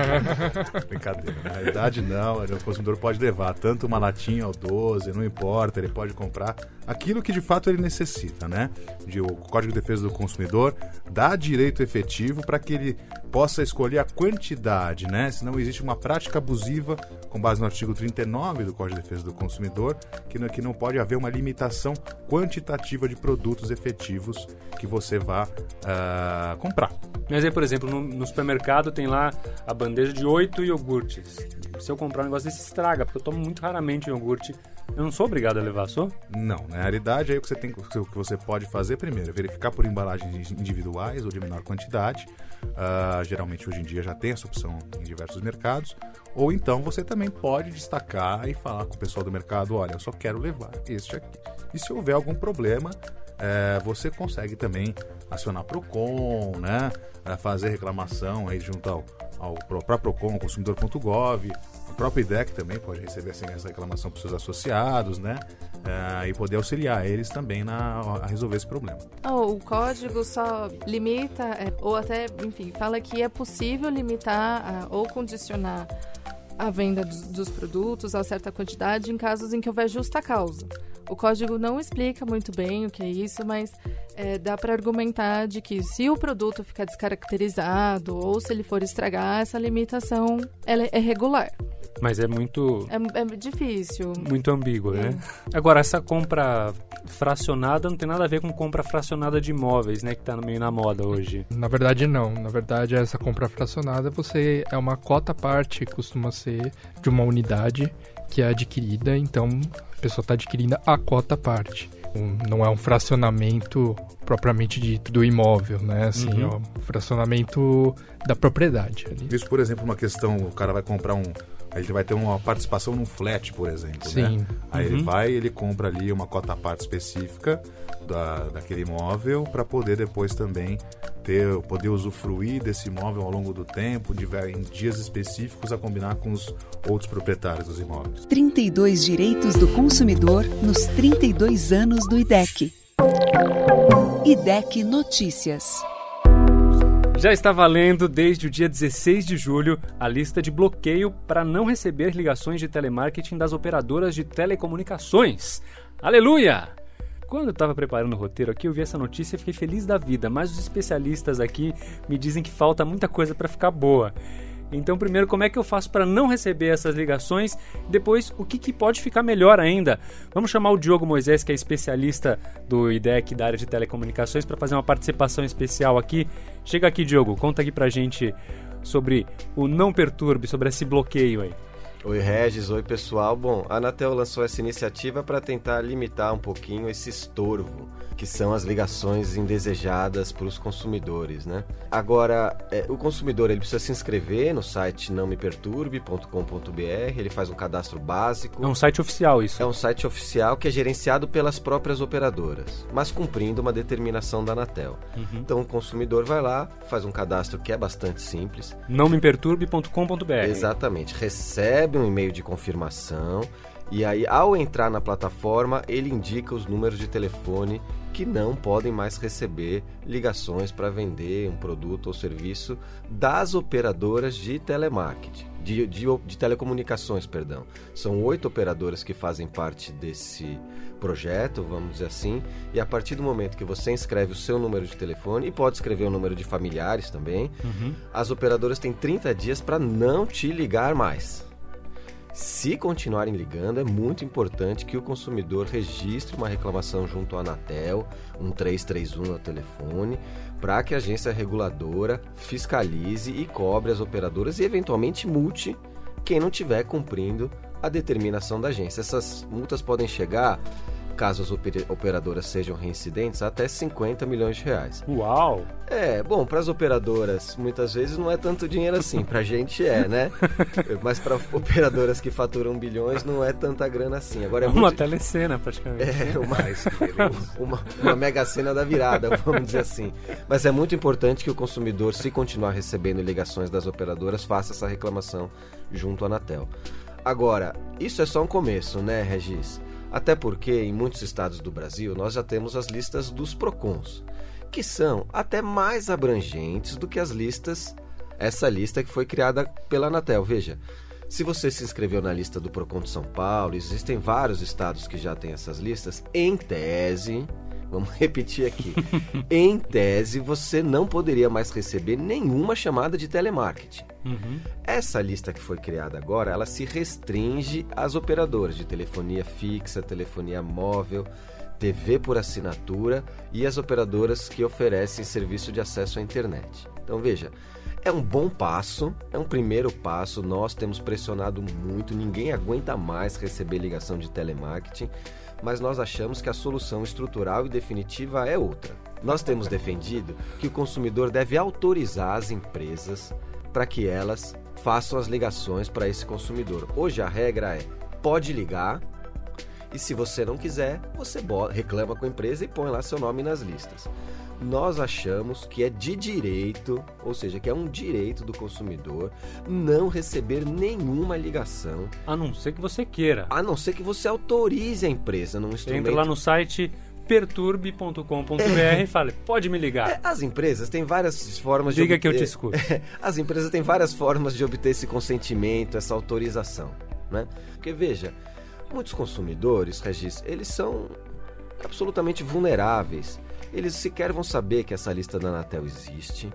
Speaker 4: Brincadeira. Na realidade, não. O consumidor pode levar tanto uma latinha ou 12, não importa, ele pode comprar aquilo que de fato ele necessita, né? De, o Código de Defesa do Consumidor dá direito efetivo para que ele possa escolher a quantidade, né? Se não existe uma prática abusiva, com base no artigo 39 do Código de Defesa do Consumidor, que não, que não pode haver uma limitação quantitativa de produtos efetivos que você vá uh, comprar.
Speaker 3: Mas aí, por exemplo, no, no, supermercado tem lá a bandeja de oito iogurtes. Se eu comprar um negócio desse, estraga, porque eu tomo muito raramente iogurte. Eu não sou obrigado a levar, sou?
Speaker 4: Não, na realidade, aí o que você, tem, o que você pode fazer primeiro é verificar por embalagens individuais ou de menor quantidade. Uh, geralmente hoje em dia já tem essa opção em diversos mercados. Ou então você também pode destacar e falar com o pessoal do mercado: olha, eu só quero levar este aqui. E se houver algum problema, é, você consegue também acionar Procon, né? É, fazer reclamação aí junto ao, ao próprio Procon, consumidor.gov, o próprio IDEC também pode receber assim, essa reclamação para seus associados, né? É, e poder auxiliar eles também na, a resolver esse problema.
Speaker 5: Oh, o código só limita, é, ou até, enfim, fala que é possível limitar ou condicionar a venda dos, dos produtos a certa quantidade em casos em que houver justa causa. O código não explica muito bem o que é isso, mas é, dá para argumentar de que se o produto ficar descaracterizado ou se ele for estragar, essa limitação ela é regular.
Speaker 3: Mas é muito.
Speaker 5: É, é difícil.
Speaker 3: Muito ambíguo, né? é. né? Agora, essa compra fracionada não tem nada a ver com compra fracionada de imóveis, né? Que tá meio na moda hoje.
Speaker 6: Na verdade, não. Na verdade, essa compra fracionada você é uma cota parte, costuma ser de uma unidade que é adquirida, então a pessoa está adquirindo a cota parte. Não é um fracionamento propriamente dito do imóvel, né? Assim, uhum. ó, fracionamento da propriedade. Ali.
Speaker 4: Isso, por exemplo, uma questão, o cara vai comprar um ele vai ter uma participação num flat, por exemplo. Né? Sim. Né? Aí uhum. ele vai ele compra ali uma cota parte específica da, daquele imóvel para poder depois também ter, poder usufruir desse imóvel ao longo do tempo, de, em dias específicos a combinar com os outros proprietários dos imóveis.
Speaker 1: 32 direitos do consumidor nos 32 anos do IDEC. IDEC Notícias.
Speaker 3: Já está valendo desde o dia 16 de julho a lista de bloqueio para não receber ligações de telemarketing das operadoras de telecomunicações. Aleluia! Quando eu estava preparando o roteiro aqui, eu vi essa notícia e fiquei feliz da vida, mas os especialistas aqui me dizem que falta muita coisa para ficar boa. Então, primeiro, como é que eu faço para não receber essas ligações? Depois, o que, que, pode ficar melhor ainda? Vamos chamar o Diogo Moisés, que é especialista do IDEC da área de telecomunicações, para fazer uma participação especial aqui. Chega aqui, Diogo, conta aqui pra gente sobre o não perturbe, sobre esse bloqueio aí.
Speaker 7: Oi, Regis. Oi, pessoal. Bom, a Anatel lançou essa iniciativa para tentar limitar um pouquinho esse estorvo que são as ligações indesejadas para os consumidores, né? Agora, é, o consumidor ele precisa se inscrever no site nãomeperturbe.com.br, ele faz um cadastro básico.
Speaker 3: É um site oficial isso?
Speaker 7: É um site oficial que é gerenciado pelas próprias operadoras, mas cumprindo uma determinação da Anatel. Uhum. Então o consumidor vai lá, faz um cadastro que é bastante simples.
Speaker 3: nãomeperturbe.com.br.
Speaker 7: Exatamente, recebe um e-mail de confirmação e aí, ao entrar na plataforma, ele indica os números de telefone que não podem mais receber ligações para vender um produto ou serviço das operadoras de telemarketing, de, de, de telecomunicações, perdão. São oito operadoras que fazem parte desse projeto, vamos dizer assim, e a partir do momento que você inscreve o seu número de telefone, e pode escrever o número de familiares também, uhum. as operadoras têm 30 dias para não te ligar mais. Se continuarem ligando, é muito importante que o consumidor registre uma reclamação junto à Anatel, um 331 no telefone, para que a agência reguladora fiscalize e cobre as operadoras e eventualmente multe quem não estiver cumprindo a determinação da agência. Essas multas podem chegar caso as operadoras sejam reincidentes, até 50 milhões de reais.
Speaker 3: Uau!
Speaker 7: É, bom, para as operadoras muitas vezes não é tanto dinheiro assim, para a gente é, né? Mas para operadoras que faturam bilhões não é tanta grana assim. Agora é
Speaker 3: uma
Speaker 7: muito...
Speaker 3: telecena praticamente.
Speaker 7: É, uma, uma, uma mega cena da virada, vamos dizer assim. Mas é muito importante que o consumidor, se continuar recebendo ligações das operadoras, faça essa reclamação junto à Anatel. Agora, isso é só um começo, né, Regis? Até porque em muitos estados do Brasil nós já temos as listas dos PROCONs, que são até mais abrangentes do que as listas, essa lista que foi criada pela Anatel. Veja, se você se inscreveu na lista do PROCON de São Paulo, existem vários estados que já têm essas listas, em tese, Vamos repetir aqui. em tese, você não poderia mais receber nenhuma chamada de telemarketing. Uhum. Essa lista que foi criada agora, ela se restringe às operadoras de telefonia fixa, telefonia móvel, TV por assinatura e as operadoras que oferecem serviço de acesso à internet. Então veja, é um bom passo, é um primeiro passo. Nós temos pressionado muito, ninguém aguenta mais receber ligação de telemarketing mas nós achamos que a solução estrutural e definitiva é outra. Nós temos defendido que o consumidor deve autorizar as empresas para que elas façam as ligações para esse consumidor. Hoje a regra é: pode ligar, e se você não quiser, você reclama com a empresa e põe lá seu nome nas listas nós achamos que é de direito, ou seja, que é um direito do consumidor não receber nenhuma ligação.
Speaker 3: A não ser que você queira.
Speaker 7: A não ser que você autorize a empresa num instrumento.
Speaker 3: Entra lá no site perturbe.com.br é. e fale, pode me ligar. É,
Speaker 7: as empresas têm várias formas
Speaker 3: Diga
Speaker 7: de
Speaker 3: obter... que eu te escuto.
Speaker 7: as empresas têm várias formas de obter esse consentimento, essa autorização, né? Porque veja, muitos consumidores, Regis, eles são absolutamente vulneráveis eles sequer vão saber que essa lista da Anatel existe.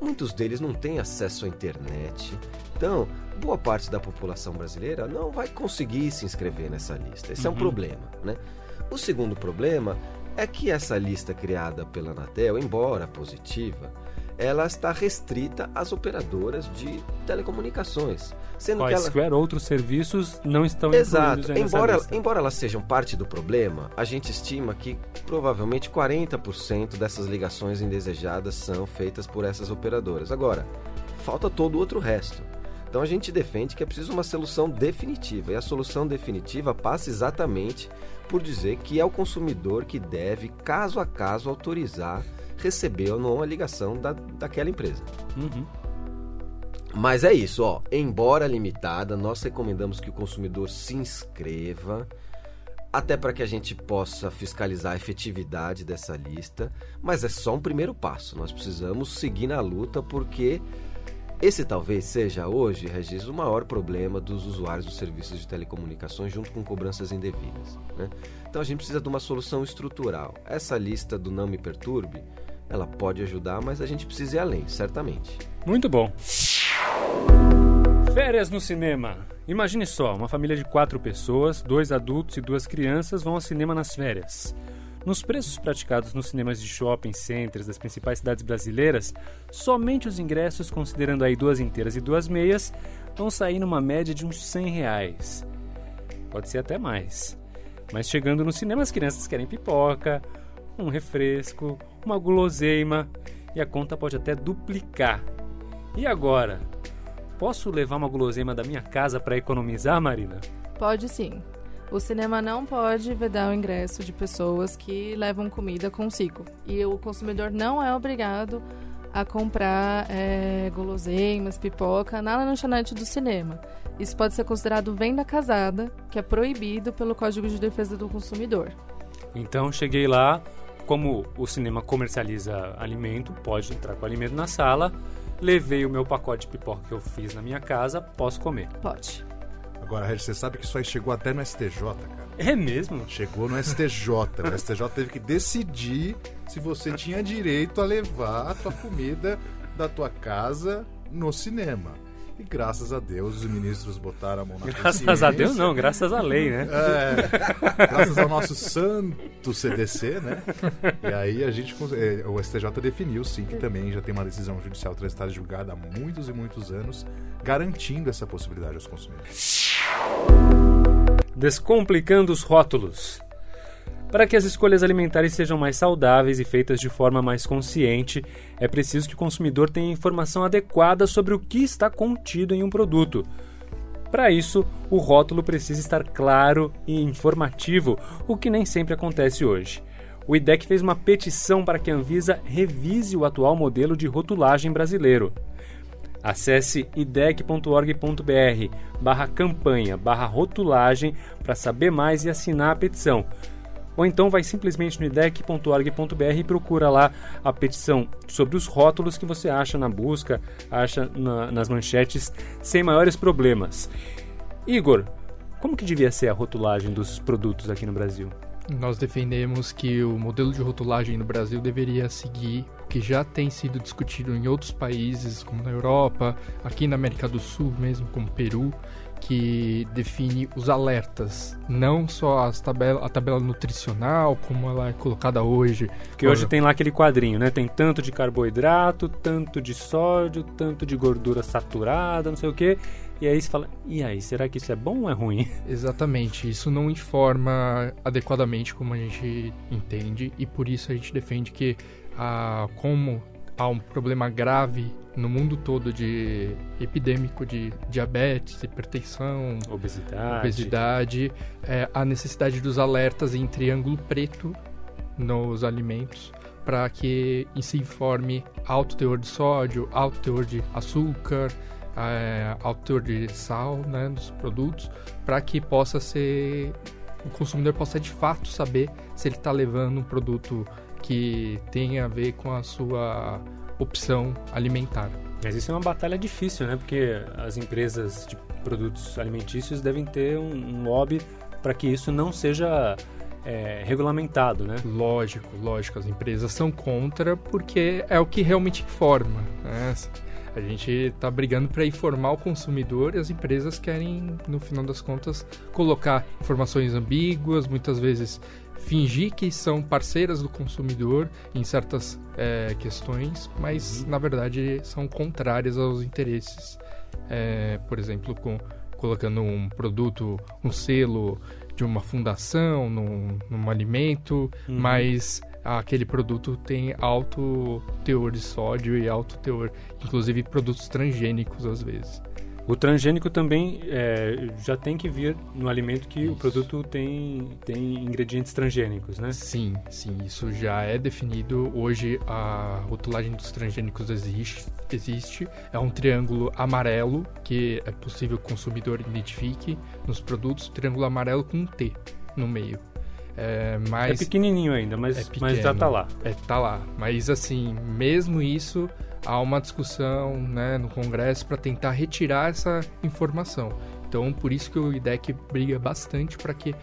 Speaker 7: Muitos deles não têm acesso à internet. Então, boa parte da população brasileira não vai conseguir se inscrever nessa lista. Esse uhum. é um uhum. problema, né? O segundo problema é que essa lista criada pela Anatel, embora positiva, ela está restrita às operadoras de telecomunicações.
Speaker 3: Sendo Quaisquer que ela... outros serviços não estão
Speaker 7: Exato. Embora, embora elas sejam parte do problema, a gente estima que provavelmente 40% dessas ligações indesejadas são feitas por essas operadoras. Agora, falta todo o outro resto. Então a gente defende que é preciso uma solução definitiva. E a solução definitiva passa exatamente por dizer que é o consumidor que deve, caso a caso, autorizar receber ou não a ligação da, daquela empresa. Uhum. Mas é isso, ó. Embora limitada, nós recomendamos que o consumidor se inscreva, até para que a gente possa fiscalizar a efetividade dessa lista. Mas é só um primeiro passo. Nós precisamos seguir na luta, porque esse talvez seja hoje, Regis, o maior problema dos usuários dos serviços de telecomunicações, junto com cobranças indevidas. Né? Então a gente precisa de uma solução estrutural. Essa lista do Não Me Perturbe ela pode ajudar, mas a gente precisa ir além, certamente.
Speaker 3: Muito bom. Férias no cinema. Imagine só, uma família de quatro pessoas, dois adultos e duas crianças vão ao cinema nas férias. Nos preços praticados nos cinemas de shopping centers das principais cidades brasileiras, somente os ingressos, considerando aí duas inteiras e duas meias, vão sair numa média de uns 100 reais. Pode ser até mais. Mas chegando no cinema, as crianças querem pipoca, um refresco, uma guloseima e a conta pode até duplicar. E agora? Posso levar uma guloseima da minha casa para economizar, Marina?
Speaker 5: Pode sim. O cinema não pode vedar o ingresso de pessoas que levam comida consigo. E o consumidor não é obrigado a comprar é, guloseimas, pipoca na lanchonete do cinema. Isso pode ser considerado venda casada, que é proibido pelo Código de Defesa do Consumidor.
Speaker 3: Então cheguei lá, como o cinema comercializa alimento, pode entrar com alimento na sala. Levei o meu pacote de pipoca que eu fiz na minha casa, posso comer.
Speaker 5: Pode.
Speaker 4: Agora, Regis, você sabe que isso aí chegou até no STJ, cara.
Speaker 3: É mesmo?
Speaker 4: Chegou no STJ. o STJ teve que decidir se você tinha direito a levar a tua comida da tua casa no cinema. E graças a Deus os ministros botaram a mão na
Speaker 3: Graças a Deus não, graças à lei, né?
Speaker 4: É, graças ao nosso santo CDC, né? E aí a gente, é, o STJ definiu sim que também já tem uma decisão judicial transitada julgada há muitos e muitos anos, garantindo essa possibilidade aos consumidores.
Speaker 3: Descomplicando os rótulos. Para que as escolhas alimentares sejam mais saudáveis e feitas de forma mais consciente, é preciso que o consumidor tenha informação adequada sobre o que está contido em um produto. Para isso, o rótulo precisa estar claro e informativo, o que nem sempre acontece hoje. O IDEC fez uma petição para que a Anvisa revise o atual modelo de rotulagem brasileiro. Acesse idec.org.br barra campanha barra rotulagem para saber mais e assinar a petição. Ou então vai simplesmente no idec.org.br e procura lá a petição sobre os rótulos que você acha na busca, acha na, nas manchetes, sem maiores problemas. Igor, como que devia ser a rotulagem dos produtos aqui no Brasil?
Speaker 6: Nós defendemos que o modelo de rotulagem no Brasil deveria seguir o que já tem sido discutido em outros países, como na Europa, aqui na América do Sul mesmo, como Peru, que define os alertas, não só tabela, a tabela nutricional, como ela é colocada hoje.
Speaker 3: Que hoje tem lá aquele quadrinho, né? Tem tanto de carboidrato, tanto de sódio, tanto de gordura saturada, não sei o quê. E aí você fala, e aí, será que isso é bom ou é ruim?
Speaker 6: Exatamente, isso não informa adequadamente como a gente entende e por isso a gente defende que ah, como há um problema grave no mundo todo de epidêmico de diabetes, hipertensão,
Speaker 3: obesidade,
Speaker 6: obesidade é, a necessidade dos alertas em triângulo preto nos alimentos para que se informe alto teor de sódio, alto teor de açúcar, é, autor de sal né, nos produtos para que possa ser o consumidor possa de fato saber se ele está levando um produto que tenha a ver com a sua opção alimentar.
Speaker 3: Mas isso é uma batalha difícil, né? Porque as empresas de produtos alimentícios devem ter um, um lobby para que isso não seja é, regulamentado, né?
Speaker 6: Lógico, lógico. As empresas são contra porque é o que realmente informa. Né? A gente está brigando para informar o consumidor e as empresas querem, no final das contas, colocar informações ambíguas, muitas vezes fingir que são parceiras do consumidor em certas é, questões, mas uhum. na verdade são contrárias aos interesses. É, por exemplo, com, colocando um produto, um selo de uma fundação num, num alimento, uhum. mas aquele produto tem alto teor de sódio e alto teor, inclusive produtos transgênicos às vezes.
Speaker 3: O transgênico também é, já tem que vir no alimento que isso. o produto tem, tem ingredientes transgênicos, né?
Speaker 6: Sim, sim, isso já é definido. Hoje a rotulagem dos transgênicos existe, existe. É um triângulo amarelo que é possível que o consumidor identifique nos produtos, triângulo amarelo com um T no meio.
Speaker 3: É, mas é pequenininho ainda, mas, é mas já tá lá.
Speaker 6: É, tá lá. Mas assim, mesmo isso, há uma discussão né, no Congresso para tentar retirar essa informação. Então, por isso que o IDEC briga bastante para que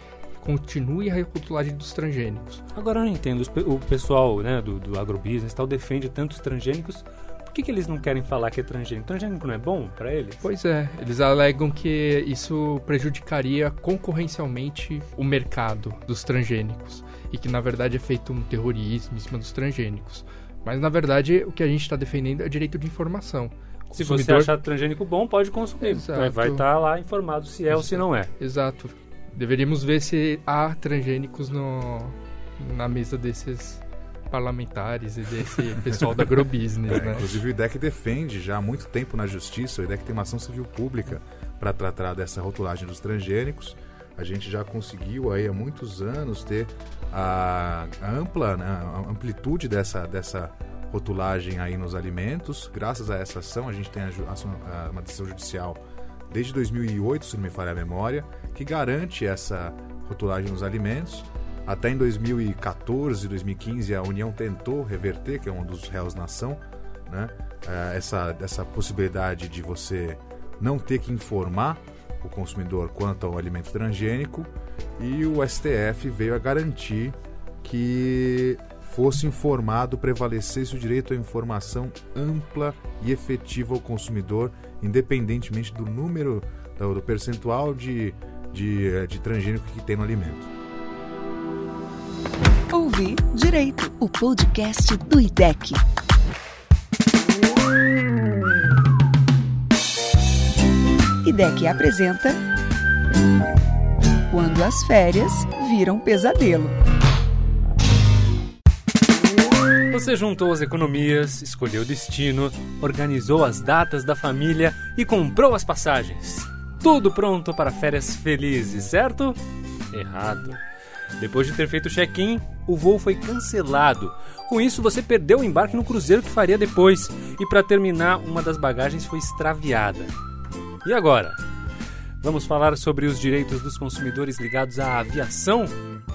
Speaker 6: continue a rotulagem dos transgênicos.
Speaker 3: Agora eu não entendo, o pessoal né, do, do agrobusiness tal defende tanto os transgênicos por que, que eles não querem falar que é transgênico? Transgênico não é bom para eles?
Speaker 6: Pois é, eles alegam que isso prejudicaria concorrencialmente o mercado dos transgênicos e que na verdade é feito um terrorismo em cima dos transgênicos. Mas na verdade o que a gente está defendendo é o direito de informação.
Speaker 3: Se você achar transgênico bom, pode consumir. Exato. Vai estar tá lá informado se é Exato. ou se não é.
Speaker 6: Exato. Deveríamos ver se há transgênicos no, na mesa desses parlamentares e desse pessoal da agrobusiness, é, né?
Speaker 4: Inclusive o IDEC defende já há muito tempo na justiça, o IDEC tem uma ação civil pública para tratar dessa rotulagem dos transgênicos. A gente já conseguiu aí há muitos anos ter a, ampla né, a amplitude dessa, dessa rotulagem aí nos alimentos. Graças a essa ação, a gente tem a, a, uma decisão judicial desde 2008, se não me falha a memória, que garante essa rotulagem nos alimentos até em 2014, 2015, a União tentou reverter, que é um dos réus na ação, né? É, essa, essa possibilidade de você não ter que informar o consumidor quanto ao alimento transgênico e o STF veio a garantir que fosse informado, prevalecesse o direito à informação ampla e efetiva ao consumidor, independentemente do número, do percentual de, de, de transgênico que tem no alimento.
Speaker 1: Ouvir Direito, o podcast do IDEC. IDEC apresenta Quando as férias viram pesadelo.
Speaker 3: Você juntou as economias, escolheu o destino, organizou as datas da família e comprou as passagens. Tudo pronto para férias felizes, certo? Errado. Depois de ter feito o check-in, o voo foi cancelado. Com isso, você perdeu o embarque no cruzeiro que faria depois. E para terminar, uma das bagagens foi extraviada. E agora? Vamos falar sobre os direitos dos consumidores ligados à aviação?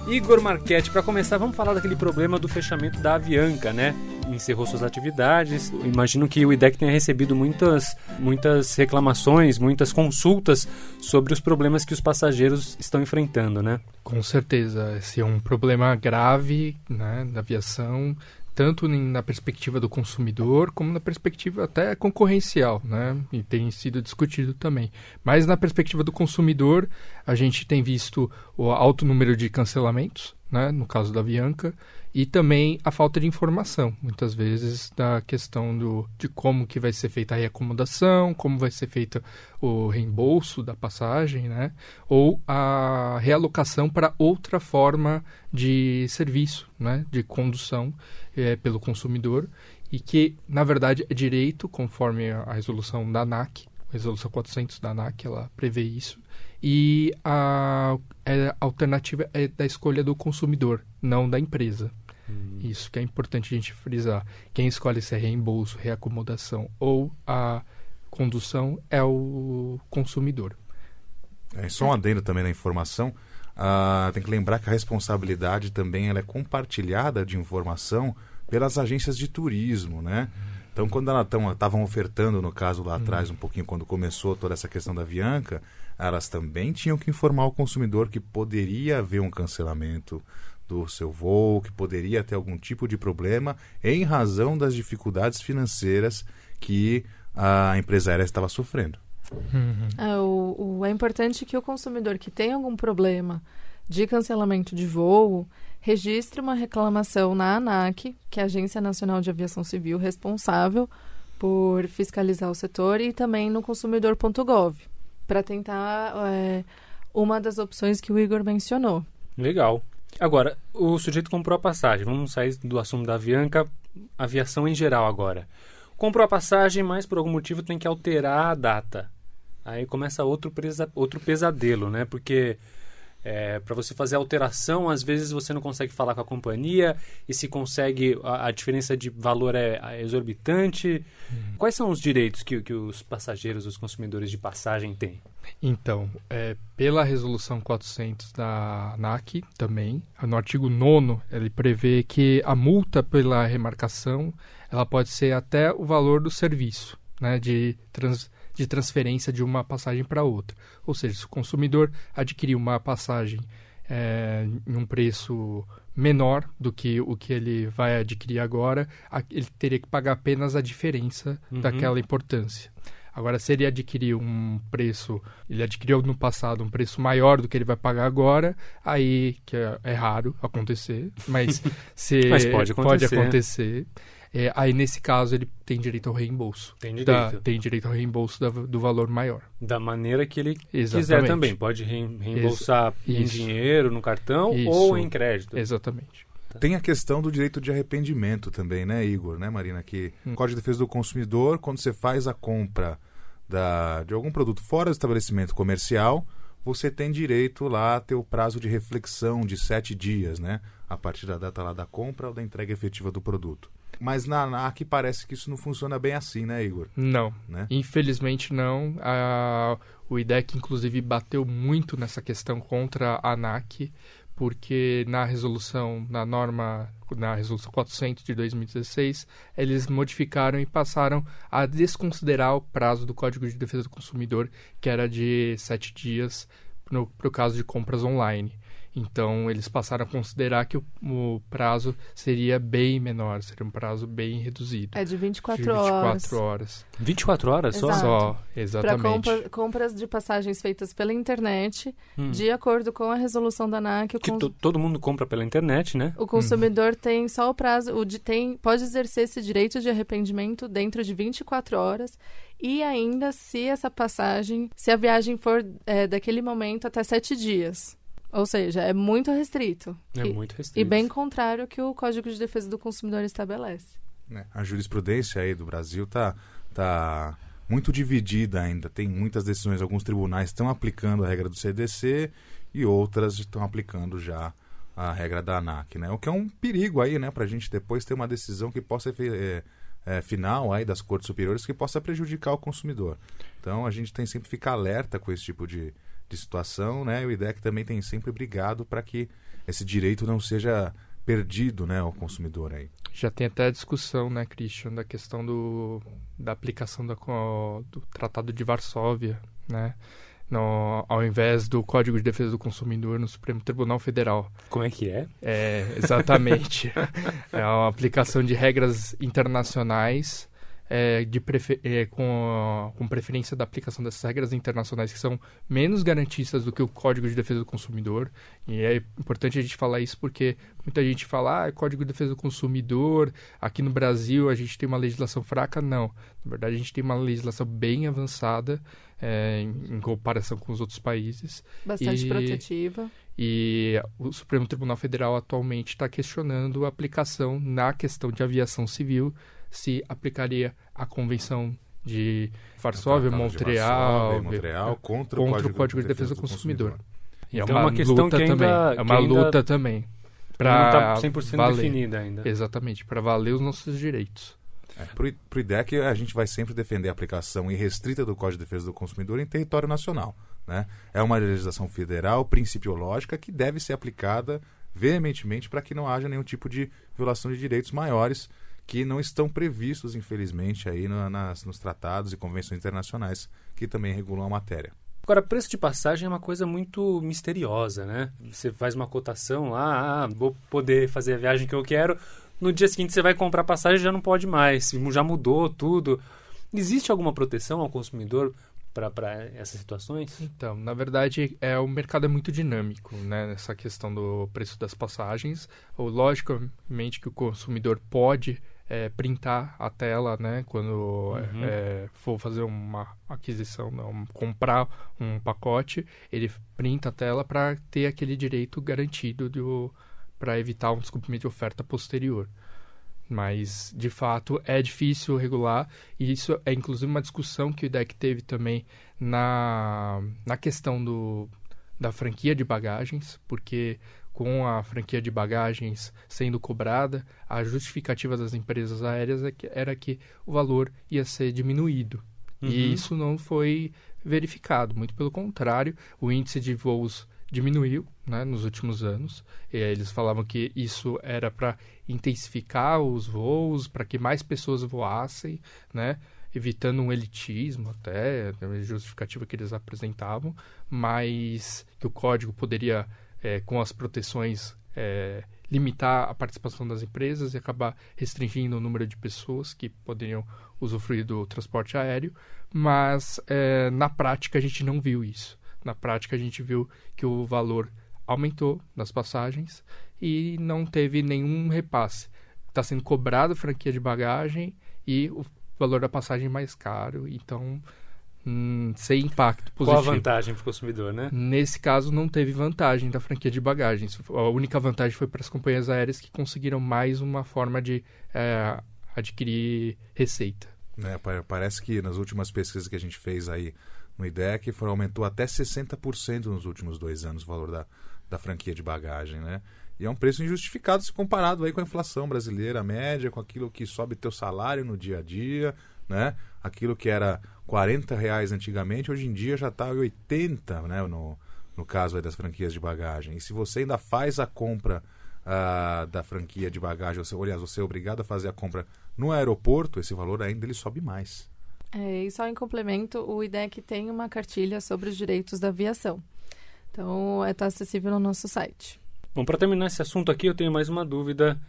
Speaker 3: Igor Marchetti, para começar, vamos falar daquele problema do fechamento da Avianca, né? Encerrou suas atividades. Imagino que o IDEC tenha recebido muitas, muitas reclamações, muitas consultas sobre os problemas que os passageiros estão enfrentando, né?
Speaker 6: Com certeza, esse é um problema grave né, da aviação tanto na perspectiva do consumidor como na perspectiva até concorrencial, né? E tem sido discutido também. Mas na perspectiva do consumidor, a gente tem visto o alto número de cancelamentos, né? No caso da Avianca, e também a falta de informação, muitas vezes, da questão do, de como que vai ser feita a reacomodação, como vai ser feito o reembolso da passagem, né? ou a realocação para outra forma de serviço, né? de condução é, pelo consumidor, e que, na verdade, é direito, conforme a resolução da ANAC, a resolução 400 da ANAC, ela prevê isso, e a, é, a alternativa é da escolha do consumidor, não da empresa. Hum. Isso que é importante a gente frisar. Quem escolhe se é reembolso, reacomodação ou a condução é o consumidor.
Speaker 4: É, só um adendo também na informação. Uh, tem que lembrar que a responsabilidade também ela é compartilhada de informação pelas agências de turismo, né? Então, quando elas estavam ofertando, no caso lá atrás, um pouquinho quando começou toda essa questão da Avianca, elas também tinham que informar o consumidor que poderia haver um cancelamento do seu voo, que poderia ter algum tipo de problema em razão das dificuldades financeiras que a empresa aérea estava sofrendo.
Speaker 5: Uhum. É, o, o, é importante que o consumidor que tem algum problema de cancelamento de voo registre uma reclamação na ANAC, que é a Agência Nacional de Aviação Civil responsável por fiscalizar o setor, e também no consumidor.gov, para tentar é, uma das opções que o Igor mencionou.
Speaker 3: Legal. Agora, o sujeito comprou a passagem. Vamos sair do assunto da Avianca, aviação em geral agora. Comprou a passagem, mas por algum motivo tem que alterar a data. Aí começa outro, presa, outro pesadelo, né? Porque é, para você fazer alteração, às vezes você não consegue falar com a companhia e se consegue, a, a diferença de valor é, é exorbitante. Hum. Quais são os direitos que, que os passageiros, os consumidores de passagem têm?
Speaker 6: Então, é, pela resolução 400 da ANAC também, no artigo 9 ele prevê que a multa pela remarcação ela pode ser até o valor do serviço né, de trans, de transferência de uma passagem para outra. Ou seja, se o consumidor adquirir uma passagem é, em um preço menor do que o que ele vai adquirir agora, ele teria que pagar apenas a diferença uhum. daquela importância. Agora, se ele adquirir um preço, ele adquiriu no passado um preço maior do que ele vai pagar agora, aí que é, é raro acontecer, mas se
Speaker 3: mas pode acontecer.
Speaker 6: Pode acontecer é, aí, nesse caso, ele tem direito ao reembolso.
Speaker 3: Tem direito. Da,
Speaker 6: tem direito ao reembolso da, do valor maior.
Speaker 3: Da maneira que ele Exatamente. quiser também. Pode reembolsar Ex em dinheiro, no cartão Isso. ou em crédito.
Speaker 6: Exatamente.
Speaker 4: Tem a questão do direito de arrependimento também, né, Igor, né, Marina? Que hum. Código de Defesa do Consumidor, quando você faz a compra da, de algum produto fora do estabelecimento comercial, você tem direito lá a ter o prazo de reflexão de sete dias, né? A partir da data lá da compra ou da entrega efetiva do produto. Mas na ANAC parece que isso não funciona bem assim, né, Igor?
Speaker 6: Não. Né? Infelizmente não. A, o IDEC, inclusive, bateu muito nessa questão contra a ANAC, porque na resolução, na norma, na resolução 400 de 2016, eles modificaram e passaram a desconsiderar o prazo do Código de Defesa do Consumidor, que era de sete dias para o caso de compras online. Então, eles passaram a considerar que o, o, prazo seria bem menor, seria um prazo bem reduzido.
Speaker 5: É de 24, de 24
Speaker 6: horas. horas.
Speaker 3: 24 horas só?
Speaker 5: Exato.
Speaker 6: Só, exatamente. Para
Speaker 5: compra, compras de passagens feitas pela internet, hum. de acordo com a resolução da ANAC...
Speaker 3: Que cons... todo mundo compra pela internet, né?
Speaker 5: O consumidor hum. tem só o prazo, o de, tem, pode exercer esse direito de arrependimento dentro de 24 horas e ainda se essa passagem, se a viagem for é, daquele momento até sete dias. Ou seja, é muito restrito.
Speaker 3: É
Speaker 5: e,
Speaker 3: muito restrito.
Speaker 5: E bem contrário ao que o Código de Defesa do Consumidor estabelece.
Speaker 4: É, a jurisprudência aí do Brasil está tá muito dividida ainda. Tem muitas decisões, alguns tribunais estão aplicando a regra do CDC e outras estão aplicando já a regra da ANAC, né? O que é um perigo aí, né, para a gente depois ter uma decisão que possa é, é, final aí das cortes superiores que possa prejudicar o consumidor. Então a gente tem sempre que ficar alerta com esse tipo de, de situação, né? E o IDEC também tem sempre brigado para que esse direito não seja perdido, né, ao consumidor aí.
Speaker 6: Já tem até a discussão, né, Christian, da questão do, da aplicação da, do Tratado de Varsóvia, né? no, ao invés do Código de Defesa do Consumidor no Supremo Tribunal Federal.
Speaker 3: Como é que é?
Speaker 6: É, exatamente. é uma aplicação de regras internacionais é, de prefer é, com, com preferência da aplicação dessas regras internacionais que são menos garantistas do que o Código de Defesa do Consumidor. E é importante a gente falar isso porque muita gente fala, ah, é Código de Defesa do Consumidor, aqui no Brasil a gente tem uma legislação fraca. Não, na verdade a gente tem uma legislação bem avançada é, em, em, comparação com os outros países.
Speaker 5: Bastante e, protetiva.
Speaker 6: E o Supremo Tribunal Federal atualmente está questionando a aplicação na questão de aviação civil se aplicaria a Convenção de Varsóvia, Montreal,
Speaker 4: de Montreal contra,
Speaker 6: contra, o
Speaker 4: Código,
Speaker 6: Código de Defesa do Consumidor.
Speaker 3: consumidor. E então é uma, uma questão que ainda,
Speaker 6: também, é uma
Speaker 3: ainda,
Speaker 6: luta também.
Speaker 3: Para não está 100% valer. definida ainda.
Speaker 6: Exatamente, para valer os nossos direitos.
Speaker 4: É, para o IDEC, a gente vai sempre defender a aplicação irrestrita do Código de Defesa do Consumidor em território nacional. Né? É uma legislação federal, principiológica, que deve ser aplicada veementemente para que não haja nenhum tipo de violação de direitos maiores que não estão previstos, infelizmente, aí no, nas, nos tratados e convenções internacionais que também regulam a matéria.
Speaker 3: Agora, preço de passagem é uma coisa muito misteriosa, né? Você faz uma cotação lá, ah, vou poder fazer a viagem que eu quero, no dia seguinte você vai comprar passagem já não pode mais, já mudou tudo. Existe alguma proteção ao consumidor para essas situações?
Speaker 6: Então, na verdade, é o mercado é muito dinâmico, né? Nessa questão do preço das passagens. Ou, logicamente que o consumidor pode é, printar a tela, né? Quando uhum. é, for fazer uma aquisição, não, comprar um pacote, ele printa a tela para ter aquele direito garantido do para evitar um descumprimento de oferta posterior. Mas, de fato, é difícil regular, e isso é inclusive uma discussão que o IDEC teve também na, na questão do, da franquia de bagagens, porque com a franquia de bagagens sendo cobrada, a justificativa das empresas aéreas é era que o valor ia ser diminuído. Uhum. E isso não foi verificado, muito pelo contrário, o índice de voos diminuiu né, nos últimos anos. E eles falavam que isso era para intensificar os voos, para que mais pessoas voassem, né, evitando um elitismo até, a justificativa que eles apresentavam, mas que o código poderia, é, com as proteções, é, limitar a participação das empresas e acabar restringindo o número de pessoas que poderiam usufruir do transporte aéreo, mas é, na prática a gente não viu isso. Na prática, a gente viu que o valor aumentou nas passagens e não teve nenhum repasse. Está sendo cobrado franquia de bagagem e o valor da passagem mais caro, então hum, sem impacto positivo.
Speaker 3: Qual a vantagem para o consumidor, né?
Speaker 6: Nesse caso, não teve vantagem da franquia de bagagens. A única vantagem foi para as companhias aéreas que conseguiram mais uma forma de é, adquirir receita.
Speaker 4: É, parece que nas últimas pesquisas que a gente fez aí no IDEC foram, aumentou até 60% nos últimos dois anos o valor da, da franquia de bagagem, né? E é um preço injustificado se comparado aí com a inflação brasileira média, com aquilo que sobe teu salário no dia a dia, né? Aquilo que era 40 reais antigamente, hoje em dia já está 80, né? No, no caso das franquias de bagagem. E se você ainda faz a compra uh, da franquia de bagagem, ou, se, aliás, você é obrigado a fazer a compra no aeroporto, esse valor ainda ele sobe mais.
Speaker 5: É, e só em complemento, o IDEC tem uma cartilha sobre os direitos da aviação. Então, está é, acessível no nosso site.
Speaker 3: Bom, para terminar esse assunto aqui, eu tenho mais uma dúvida,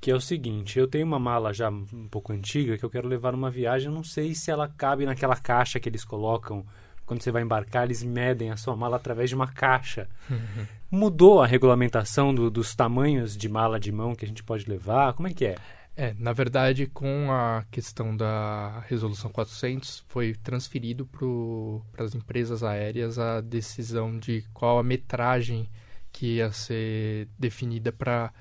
Speaker 3: que é o seguinte: eu tenho uma mala já um pouco antiga que eu quero levar numa viagem, eu não sei se ela cabe naquela caixa que eles colocam quando você vai embarcar, eles medem a sua mala através de uma caixa. Uhum. Mudou a regulamentação do, dos tamanhos de mala de mão que a gente pode levar? Como é que é?
Speaker 6: É, na verdade, com a questão da resolução 400, foi transferido para as empresas aéreas a decisão de qual a metragem que ia ser definida para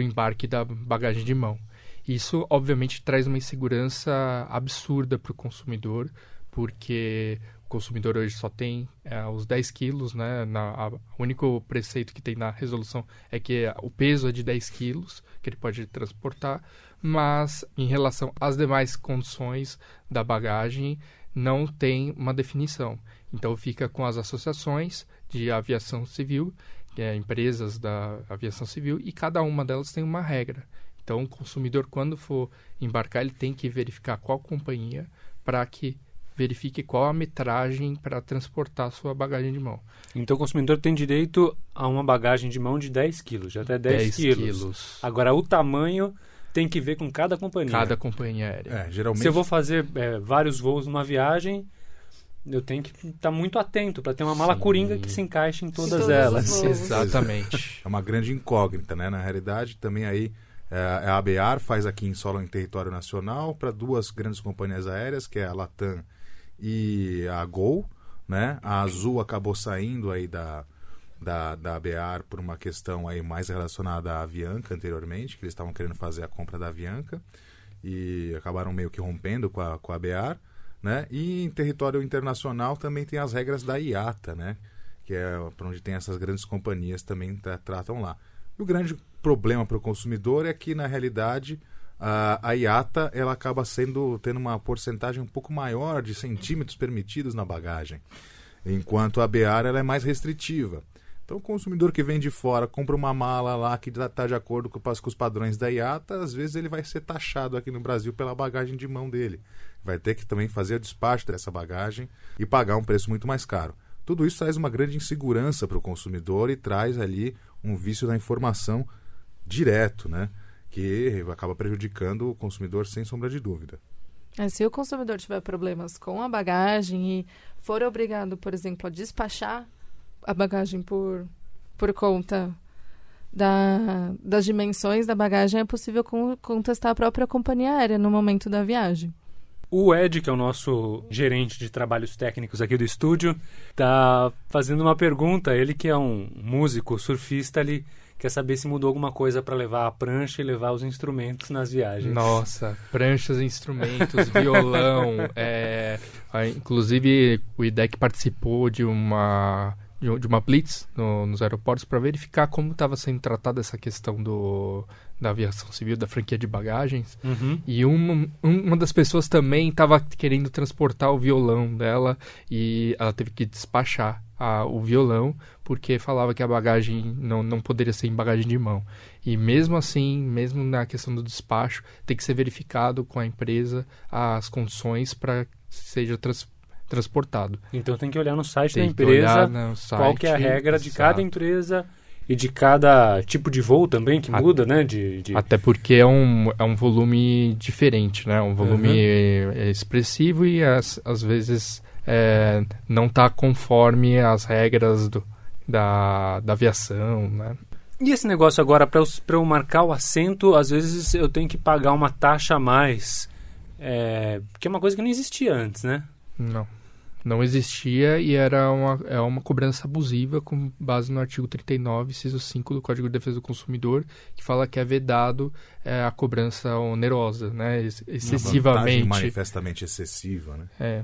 Speaker 6: o embarque da bagagem de mão. Isso, obviamente, traz uma insegurança absurda para o consumidor, porque o consumidor hoje só tem é, os 10 quilos, né? Na, a, o único preceito que tem na resolução é que o peso é de 10 quilos, que ele pode transportar, mas em relação às demais condições da bagagem, não tem uma definição. Então fica com as associações de aviação civil, é, empresas da aviação civil, e cada uma delas tem uma regra. Então o consumidor, quando for embarcar, ele tem que verificar qual companhia para que verifique qual a metragem para transportar sua bagagem de mão.
Speaker 3: Então o consumidor tem direito a uma bagagem de mão de 10 quilos, de até 10, 10 quilos. quilos. Agora o tamanho tem que ver com cada companhia.
Speaker 6: Cada companhia aérea.
Speaker 4: É, geralmente...
Speaker 3: Se eu vou fazer é, vários voos numa viagem, eu tenho que estar tá muito atento para ter uma mala Sim. coringa que se encaixe em todas, elas.
Speaker 6: Exatamente.
Speaker 4: É uma grande incógnita, né? Na realidade, também aí é, a ABAR faz aqui em solo em território nacional para duas grandes companhias aéreas, que é a Latam e a Gol, né? A Azul acabou saindo aí da da, da ABAR por uma questão aí mais relacionada à Avianca anteriormente, que eles estavam querendo fazer a compra da Avianca e acabaram meio que rompendo com a, com a ABAR. Né? E em território internacional também tem as regras da IATA, né? que é para onde tem essas grandes companhias também tra tratam lá. E o grande problema para o consumidor é que, na realidade, a, a IATA ela acaba sendo tendo uma porcentagem um pouco maior de centímetros permitidos na bagagem, enquanto a BEAR ela é mais restritiva. Então, o consumidor que vem de fora compra uma mala lá que está de acordo com, com os padrões da IATA, às vezes ele vai ser taxado aqui no Brasil pela bagagem de mão dele. Vai ter que também fazer o despacho dessa bagagem e pagar um preço muito mais caro. Tudo isso traz uma grande insegurança para o consumidor e traz ali um vício da informação direto, né? Que acaba prejudicando o consumidor sem sombra de dúvida.
Speaker 5: É, se o consumidor tiver problemas com a bagagem e for obrigado, por exemplo, a despachar a bagagem por, por conta da, das dimensões da bagagem, é possível contestar a própria companhia aérea no momento da viagem.
Speaker 3: O Ed, que é o nosso gerente de trabalhos técnicos aqui do estúdio, está fazendo uma pergunta. Ele que é um músico, surfista, ele quer saber se mudou alguma coisa para levar a prancha e levar os instrumentos nas viagens.
Speaker 6: Nossa, pranchas, instrumentos, violão. É, inclusive, o IDEC participou de uma de uma blitz no, nos aeroportos para verificar como estava sendo tratada essa questão do, da aviação civil, da franquia de bagagens.
Speaker 3: Uhum.
Speaker 6: E uma, uma das pessoas também estava querendo transportar o violão dela e ela teve que despachar a, o violão porque falava que a bagagem não, não poderia ser em bagagem de mão. E mesmo assim, mesmo na questão do despacho, tem que ser verificado com a empresa as condições para seja trans, transportado.
Speaker 3: Então tem que olhar no site tem da empresa
Speaker 6: site,
Speaker 3: qual que é a regra de cada empresa e de cada tipo de voo também que muda, né? De, de,
Speaker 6: Até porque é um, é um volume diferente, né? Um volume uhum. expressivo e às, às vezes é, não está conforme as regras do, da, da aviação, né?
Speaker 3: E esse negócio agora, para eu, eu marcar o assento, às vezes eu tenho que pagar uma taxa a mais, é, que é uma coisa que não existia antes, né?
Speaker 6: Não não existia e era uma, é uma cobrança abusiva com base no artigo 39, inciso 5 do Código de Defesa do Consumidor, que fala que é vedado é, a cobrança onerosa, né, excessivamente.
Speaker 4: Uma manifestamente excessiva, né?
Speaker 6: É.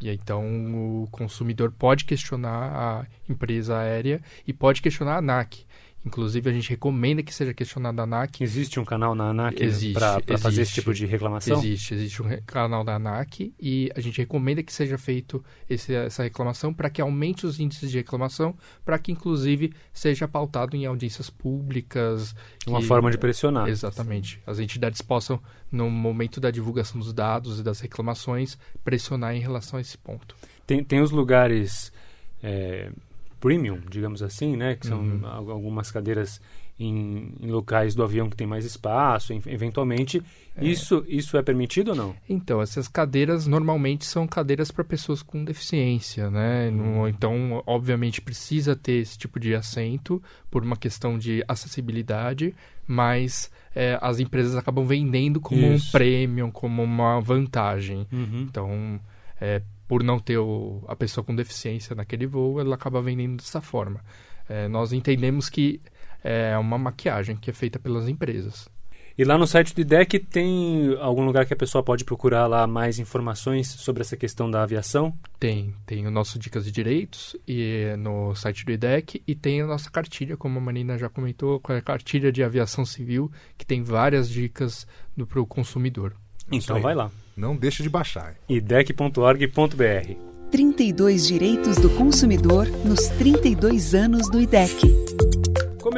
Speaker 6: E então o consumidor pode questionar a empresa aérea e pode questionar a ANAC. Inclusive, a gente recomenda que seja questionado a ANAC.
Speaker 3: Existe um canal na ANAC para fazer esse tipo de reclamação?
Speaker 6: Existe, existe um canal da ANAC e a gente recomenda que seja feito esse, essa reclamação para que aumente os índices de reclamação, para que, inclusive, seja pautado em audiências públicas.
Speaker 3: Uma forma de pressionar.
Speaker 6: Exatamente. As entidades possam, no momento da divulgação dos dados e das reclamações, pressionar em relação a esse ponto.
Speaker 3: Tem, tem os lugares. É premium, digamos assim, né? Que são uhum. algumas cadeiras em, em, locais do avião que tem mais espaço, eventualmente. É. Isso, isso é permitido ou não?
Speaker 6: Então, essas cadeiras normalmente são cadeiras para pessoas com deficiência, né? Uhum. então, obviamente, precisa ter esse tipo de assento por uma questão de acessibilidade, mas é, as empresas acabam vendendo como isso. um premium, como uma vantagem.
Speaker 3: Uhum.
Speaker 6: Então, é, por não ter o, a pessoa com deficiência naquele voo, ela acaba vendendo dessa forma. É, nós entendemos que é uma maquiagem que é feita pelas empresas.
Speaker 3: E lá no site do IDEC tem algum lugar que a pessoa pode procurar lá mais informações sobre essa questão da aviação?
Speaker 6: Tem, tem o nosso Dicas de Direitos e no site do IDEC e tem a nossa cartilha, como a Marina já comentou, com a cartilha de aviação civil, que tem várias dicas para o consumidor.
Speaker 3: Então vai lá.
Speaker 4: Não deixe de baixar.
Speaker 3: idec.org.br
Speaker 1: 32 direitos do consumidor nos 32 anos do IDEC.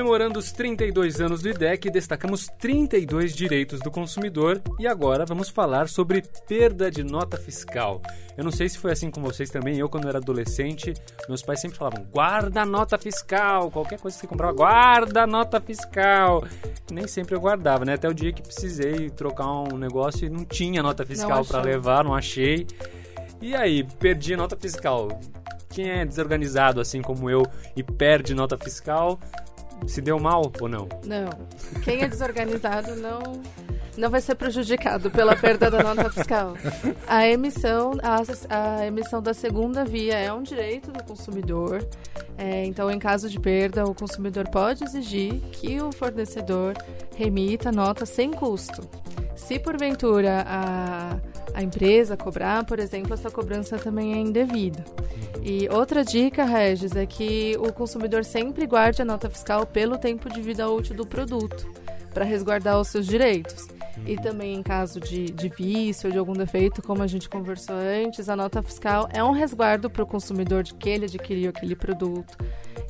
Speaker 3: Comemorando os 32 anos do IDEC, destacamos 32 direitos do consumidor e agora vamos falar sobre perda de nota fiscal. Eu não sei se foi assim com vocês também, eu quando era adolescente, meus pais sempre falavam: guarda a nota fiscal, qualquer coisa que você comprava, guarda a nota fiscal. Nem sempre eu guardava, né? Até o dia que precisei trocar um negócio e não tinha nota fiscal para levar, não achei. E aí, perdi a nota fiscal. Quem é desorganizado assim como eu e perde nota fiscal, se deu mal ou não?
Speaker 5: Não. Quem é desorganizado não não vai ser prejudicado pela perda da nota fiscal. A emissão, a, a, emissão da segunda via é um direito do consumidor. É, então, em caso de perda, o consumidor pode exigir que o fornecedor remita a nota sem custo. Se porventura a, a empresa cobrar, por exemplo, essa cobrança também é indevida. E outra dica, Regis, é que o consumidor sempre guarde a nota fiscal pelo tempo de vida útil do produto, para resguardar os seus direitos. E também em caso de, de vício ou de algum defeito, como a gente conversou antes, a nota fiscal é um resguardo para o consumidor de que ele adquiriu aquele produto.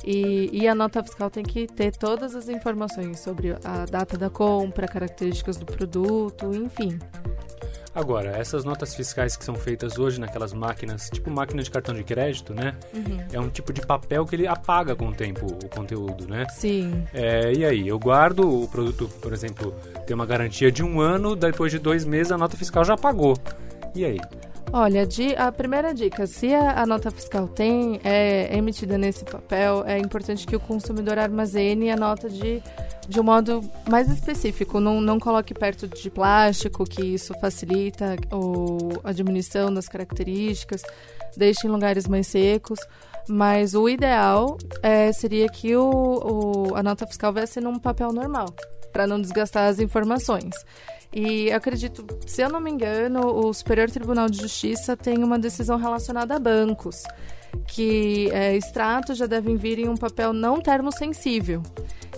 Speaker 5: E, e, a nota fiscal tem que ter todas as informações sobre a data da compra, características do produto, enfim.
Speaker 3: Agora, essas notas fiscais que são feitas hoje naquelas máquinas, tipo máquina de cartão de crédito, né? Uhum. É um tipo de papel que ele apaga com o tempo o conteúdo, né?
Speaker 5: Sim.
Speaker 3: É, e aí, eu guardo o produto, por exemplo, tem uma garantia de um ano, depois de dois meses a nota fiscal já apagou. E aí?
Speaker 5: Olha, a primeira dica, se a, nota fiscal tem, é, é, emitida nesse papel, é importante que o consumidor armazene a nota de, de um modo mais específico. Não, não coloque perto de plástico, que isso facilita o, a diminuição das características. Deixe em lugares mais secos. Mas o ideal é, seria que o, o, a nota fiscal viesse num papel normal, para não desgastar as informações. E acredito, se eu não me engano, o Superior Tribunal de Justiça tem uma decisão relacionada a bancos, que é, extratos já devem vir em um papel não termosensível.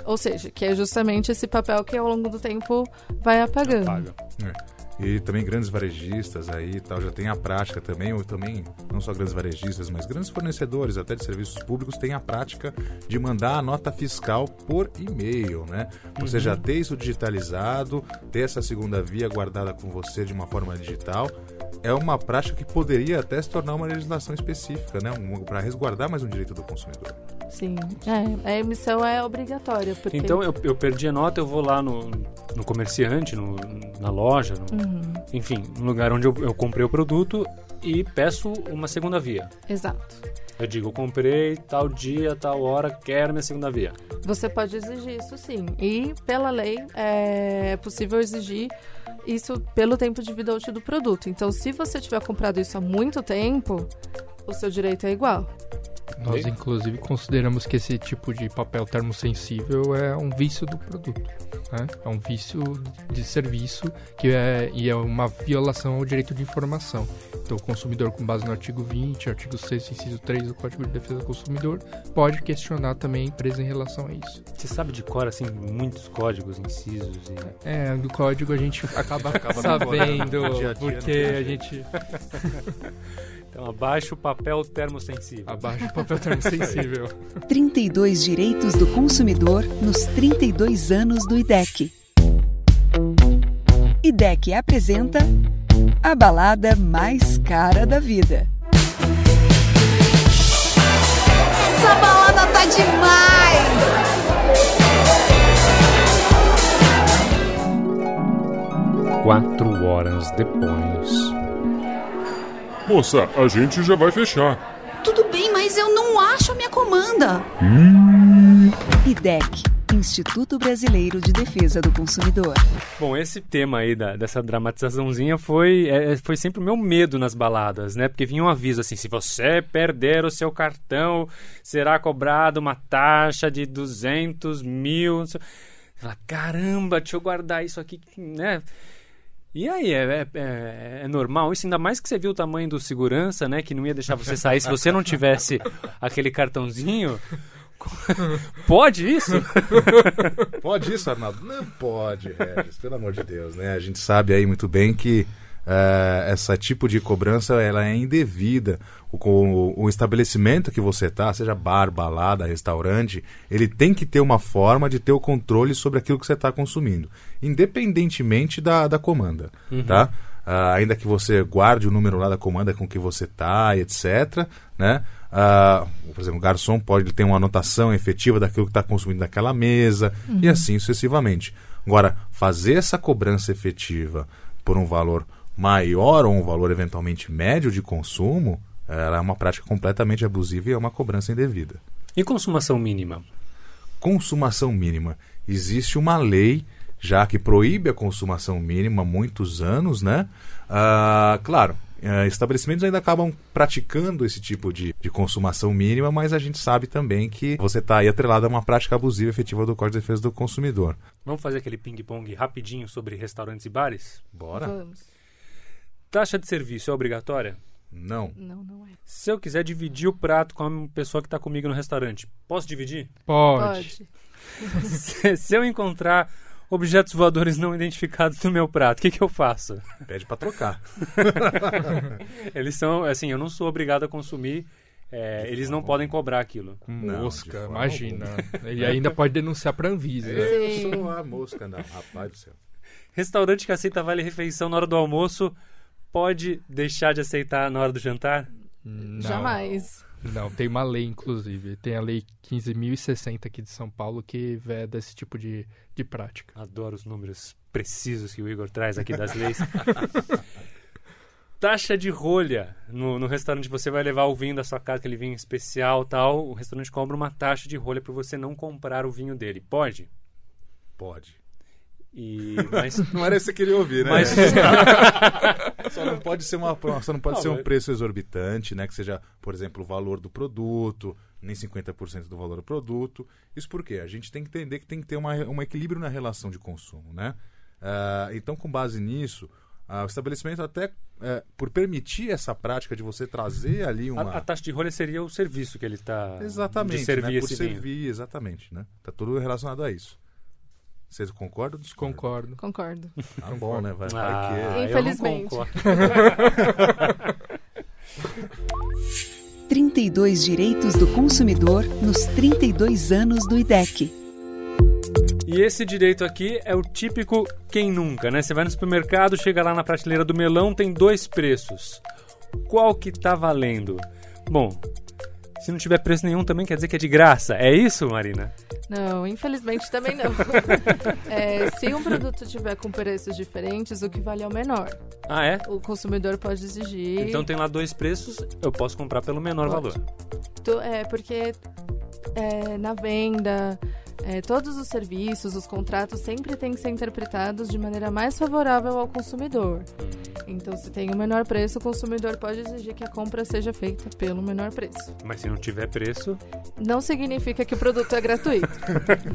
Speaker 5: Ou seja, que é justamente esse papel que ao longo do tempo vai apagando. Apaga.
Speaker 4: É. E também grandes varejistas aí tal, já tem a prática também, ou também, não só grandes varejistas, mas grandes fornecedores até de serviços públicos têm a prática de mandar a nota fiscal por e-mail, né? Você uhum. já ter isso digitalizado, ter essa segunda via guardada com você de uma forma digital, é uma prática que poderia até se tornar uma legislação específica, né? Um, para resguardar mais um direito do consumidor.
Speaker 5: Sim, é, a emissão é obrigatória. Porque...
Speaker 3: Então eu, eu perdi a nota, eu vou lá no, no comerciante, no, na loja, no, uhum. enfim, no lugar onde eu, eu comprei o produto e peço uma segunda via.
Speaker 5: Exato.
Speaker 3: Eu digo, eu comprei tal dia, tal hora, quero minha segunda via.
Speaker 5: Você pode exigir isso sim. E pela lei é possível exigir isso pelo tempo de vida útil do produto. Então, se você tiver comprado isso há muito tempo, o seu direito é igual.
Speaker 6: Nós, inclusive, consideramos que esse tipo de papel termosensível é um vício do produto. Né? É um vício de serviço que é, e é uma violação ao direito de informação. Então, o consumidor, com base no artigo 20, artigo 6, inciso 3 do Código de Defesa do Consumidor, pode questionar também a empresa em relação a isso.
Speaker 3: Você sabe de cor, assim, muitos códigos, incisos
Speaker 6: e... É, do código a gente acaba, acaba sabendo, porque a gente...
Speaker 3: Então, abaixo o papel termosensível.
Speaker 6: Abaixo o papel termosensível.
Speaker 1: 32 direitos do consumidor nos 32 anos do IDEC. IDEC apresenta a balada mais cara da vida.
Speaker 2: Essa balada tá demais!
Speaker 3: Quatro horas depois.
Speaker 8: Moça, a gente já vai fechar.
Speaker 2: Tudo bem, mas eu não acho a minha comanda.
Speaker 1: Hum. IDEC Instituto Brasileiro de Defesa do Consumidor.
Speaker 3: Bom, esse tema aí da, dessa dramatizaçãozinha foi, é, foi sempre o meu medo nas baladas, né? Porque vinha um aviso assim: se você perder o seu cartão, será cobrado uma taxa de 200 mil. Fala, caramba, deixa eu guardar isso aqui, né? E aí, é, é, é, é, normal isso? Ainda mais que você viu o tamanho do segurança, né? Que não ia deixar você sair se você não tivesse aquele cartãozinho. pode isso?
Speaker 4: pode isso, Arnaldo? Não pode, Regis, pelo amor de Deus, né? A gente sabe aí muito bem que uh, essa tipo de cobrança ela é indevida. O, o, o estabelecimento que você está, seja bar, balada, restaurante, ele tem que ter uma forma de ter o controle sobre aquilo que você está consumindo, independentemente da, da comanda, uhum. tá? Uh, ainda que você guarde o número lá da comanda com que você está, etc., né? Uh, por exemplo, o garçom pode ter uma anotação efetiva daquilo que está consumindo naquela mesa uhum. e assim sucessivamente. Agora, fazer essa cobrança efetiva por um valor maior ou um valor eventualmente médio de consumo, ela é uma prática completamente abusiva e é uma cobrança indevida.
Speaker 3: E consumação mínima?
Speaker 4: Consumação mínima. Existe uma lei já que proíbe a consumação mínima há muitos anos, né? Uh, claro, uh, estabelecimentos ainda acabam praticando esse tipo de, de consumação mínima, mas a gente sabe também que você está aí atrelado a uma prática abusiva efetiva do Código de Defesa do Consumidor.
Speaker 3: Vamos fazer aquele ping-pong rapidinho sobre restaurantes e bares?
Speaker 4: Bora.
Speaker 5: Vamos.
Speaker 3: Taxa de serviço é obrigatória?
Speaker 4: Não.
Speaker 5: Não, não é.
Speaker 3: Se eu quiser dividir o prato com a pessoa que está comigo no restaurante, posso dividir?
Speaker 6: Pode.
Speaker 5: Pode.
Speaker 3: se, se eu encontrar objetos voadores não identificados no meu prato, o que, que eu faço?
Speaker 4: Pede para trocar.
Speaker 3: Eles são, assim, eu não sou obrigado a consumir. É, eles não podem cobrar aquilo.
Speaker 6: Mosca, imagina. Ele ainda pode denunciar para Anvisa.
Speaker 4: Eu sou a mosca, não. Rapaz do céu.
Speaker 3: Restaurante que aceita vale-refeição na hora do almoço pode deixar de aceitar na hora do jantar?
Speaker 6: Não.
Speaker 5: Jamais.
Speaker 6: Não, tem uma lei, inclusive. Tem a lei 15.060 aqui de São Paulo que veda esse tipo de, de prática.
Speaker 3: Adoro os números precisos que o Igor traz aqui das leis. Taxa de rolha. No, no restaurante você vai levar o vinho da sua casa, aquele vinho especial tal. O restaurante cobra uma taxa de rolha para você não comprar o vinho dele. Pode?
Speaker 4: Pode.
Speaker 3: E, mas...
Speaker 4: Não era isso que você queria ouvir, né? Mas... só não pode ser, uma, só não pode não, ser um preço exorbitante, né? Que seja, por exemplo, o valor do produto, nem 50% do valor do produto. Isso porque a gente tem que entender que tem que ter uma, um equilíbrio na relação de consumo, né? Uh, então, com base nisso, uh, o estabelecimento até uh, por permitir essa prática de você trazer ali uma...
Speaker 3: A, a taxa de rolha seria o serviço que ele está...
Speaker 4: Exatamente,
Speaker 3: de servir
Speaker 4: né? por
Speaker 3: esse
Speaker 4: servir,
Speaker 3: vinho.
Speaker 4: exatamente, né? Está tudo relacionado a isso. Vocês concordam ou discordam?
Speaker 6: Concordo.
Speaker 5: Concordo.
Speaker 4: Ah, bom, né? Vai, vai
Speaker 3: Ah,
Speaker 4: que...
Speaker 3: eu não
Speaker 5: Infelizmente.
Speaker 3: concordo.
Speaker 1: 32 direitos do consumidor nos 32 anos do IDEC.
Speaker 3: E esse direito aqui é o típico quem nunca, né? Você vai no supermercado, chega lá na prateleira do melão, tem dois preços. Qual que tá valendo? Bom, se não tiver preço nenhum também quer dizer que é de graça. É isso, Marina?
Speaker 5: Não, infelizmente também não. É, se um produto tiver com preços diferentes, o que vale é o menor.
Speaker 3: Ah, é?
Speaker 5: O consumidor pode exigir.
Speaker 3: Então tem lá dois preços, eu posso comprar pelo menor
Speaker 5: Pode.
Speaker 3: valor.
Speaker 5: Tu- É, porque é, na venda, é, todos os serviços, os contratos sempre têm que ser interpretados de maneira mais favorável ao consumidor. Então, se tem o menor preço, o consumidor pode exigir que a compra seja feita pelo menor preço.
Speaker 3: Mas se não tiver preço,
Speaker 5: Não significa que o produto é gratuito.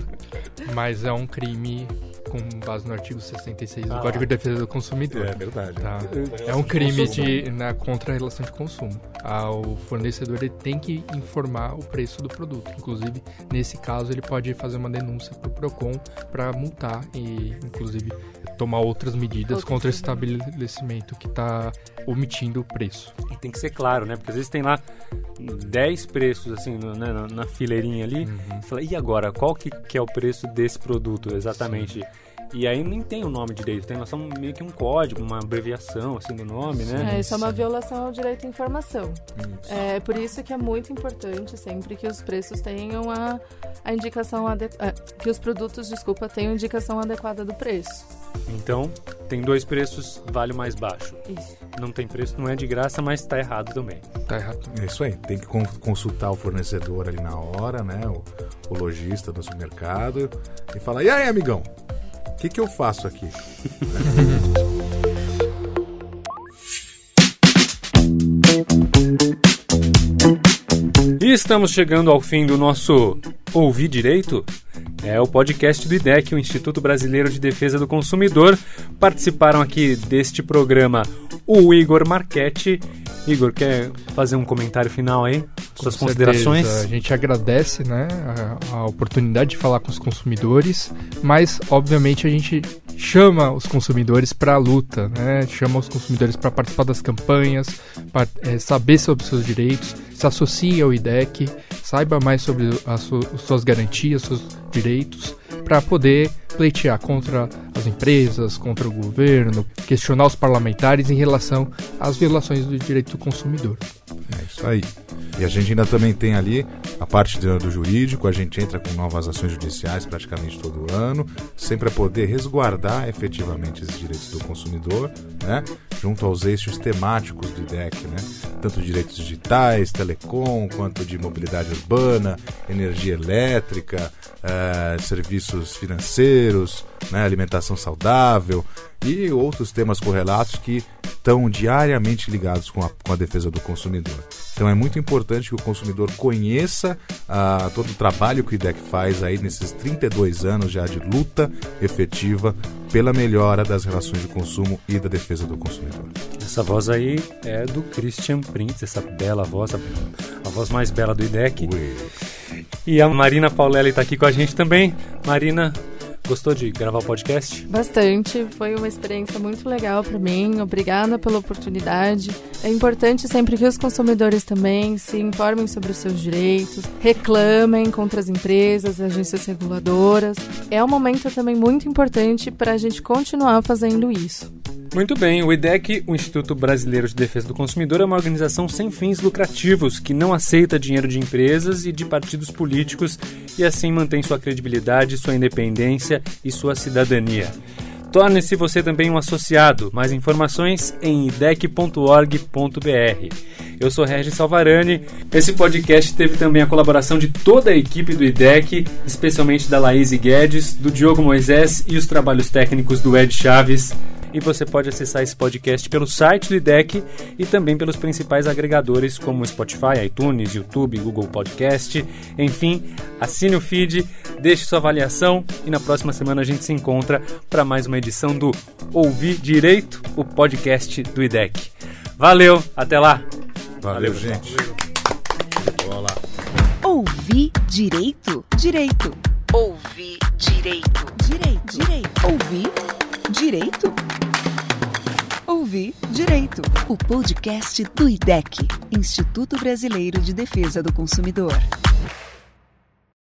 Speaker 6: Mas é um crime com base no artigo 66 do
Speaker 3: Ah.
Speaker 6: Código de Defesa do Consumidor.
Speaker 4: É verdade.
Speaker 6: Tá. É um crime de, na, contra a relação de consumo. Ah, o fornecedor ele tem que informar o preço do produto. Inclusive, nesse caso, ele pode fazer uma denúncia para o PROCON para multar e, inclusive, tomar outras medidas
Speaker 5: Outras
Speaker 6: contra esse estabelecimento que está omitindo o preço.
Speaker 3: e tem que ser claro, né? Porque às vezes tem lá 10 preços, assim, no- né, na, na fileirinha ali. Você fala, e agora, qual que, que é o preço desse produto exatamente? E aí nem tem o nome direito, tem só meio que um código, uma abreviação assim do nome, né?
Speaker 5: É, isso é uma violação ao direito à informação. É por isso que é muito importante sempre que os preços tenham a, a indicação adequada, que os produtos, desculpa, tenham indicação adequada do preço.
Speaker 3: Então, tem dois preços, vale o mais baixo.
Speaker 5: Isso.
Speaker 3: Não tem preço, não é de graça, mas tá errado também.
Speaker 6: Tá errado.
Speaker 4: É isso aí, tem que con- consultar o fornecedor ali na hora, né? O, o lojista do supermercado e falar: e aí, amigão, que, que eu faço aqui?
Speaker 3: E estamos chegando ao fim do nosso Ouvir Direito. É o podcast do IDEC, o Instituto Brasileiro de Defesa do Consumidor. Participaram aqui deste programa o Igor Marchetti. Igor, quer fazer um comentário final aí? Suas
Speaker 6: Com
Speaker 3: considerações?
Speaker 6: certeza. A gente agradece né, a, a oportunidade de falar com os consumidores, mas obviamente a gente chama os consumidores para a luta, né? chama os consumidores para participar das campanhas, para saber sobre os seus direitos, se associe ao IDEC, saiba mais sobre as su- suas garantias, seus direitos, para poder pleitear contra as empresas, contra o governo, questionar os parlamentares em relação às violações do direito do consumidor.
Speaker 4: É isso aí. E a gente ainda também tem ali a parte do, jurídico, a gente entra com novas ações judiciais praticamente todo ano, sempre a poder resguardar efetivamente esses direitos do consumidor, né? Junto aos eixos temáticos do IDEC, né? Tanto direitos digitais, telecom, quanto de mobilidade urbana, energia elétrica, eh, serviços financeiros, né? alimentação saudável e outros temas correlatos que estão diariamente ligados com a, com a defesa do consumidor. Então é muito importante que o consumidor conheça ah, todo o trabalho que o IDEC faz aí nesses 32 anos já de luta efetiva pela melhora das relações de consumo e da defesa do consumidor.
Speaker 3: Essa voz aí é do Christian Prince, essa bela voz, a, a voz mais bela do IDEC. E a Marina Paulelli está aqui com a gente também. Marina, gostou de gravar o podcast?
Speaker 5: Bastante, foi uma experiência muito legal para mim. Obrigada pela oportunidade. É importante sempre que os consumidores também se informem sobre os seus direitos, reclamem contra as empresas, agências reguladoras. É um momento também muito importante para a gente continuar fazendo isso.
Speaker 3: Muito bem, o IDEC, o Instituto Brasileiro de Defesa do Consumidor, é uma organização sem fins lucrativos que não aceita dinheiro de empresas e de partidos políticos e assim mantém sua credibilidade, sua independência e sua cidadania. Torne-se você também um associado. Mais informações em idec.org.br. Eu sou Regis Salvarani. Esse podcast teve também a colaboração de toda a equipe do IDEC, especialmente da Laís Guedes, do Diogo Moisés e os trabalhos técnicos do Ed Chaves e você pode acessar esse podcast pelo site do IDEC e também pelos principais agregadores como Spotify, iTunes, YouTube, Google Podcast. Enfim, assine o feed, deixe sua avaliação e na próxima semana a gente se encontra para mais uma edição do Ouvir Direito, o podcast do IDEC. Valeu, até lá!
Speaker 4: Valeu,
Speaker 3: Valeu,
Speaker 4: gente. Bola.
Speaker 1: Ouvir direito? Direito. Ouvir direito. Direito. Direito. Ouvir direito? Ouvir direito. O podcast do IDEC, Instituto Brasileiro de Defesa do Consumidor.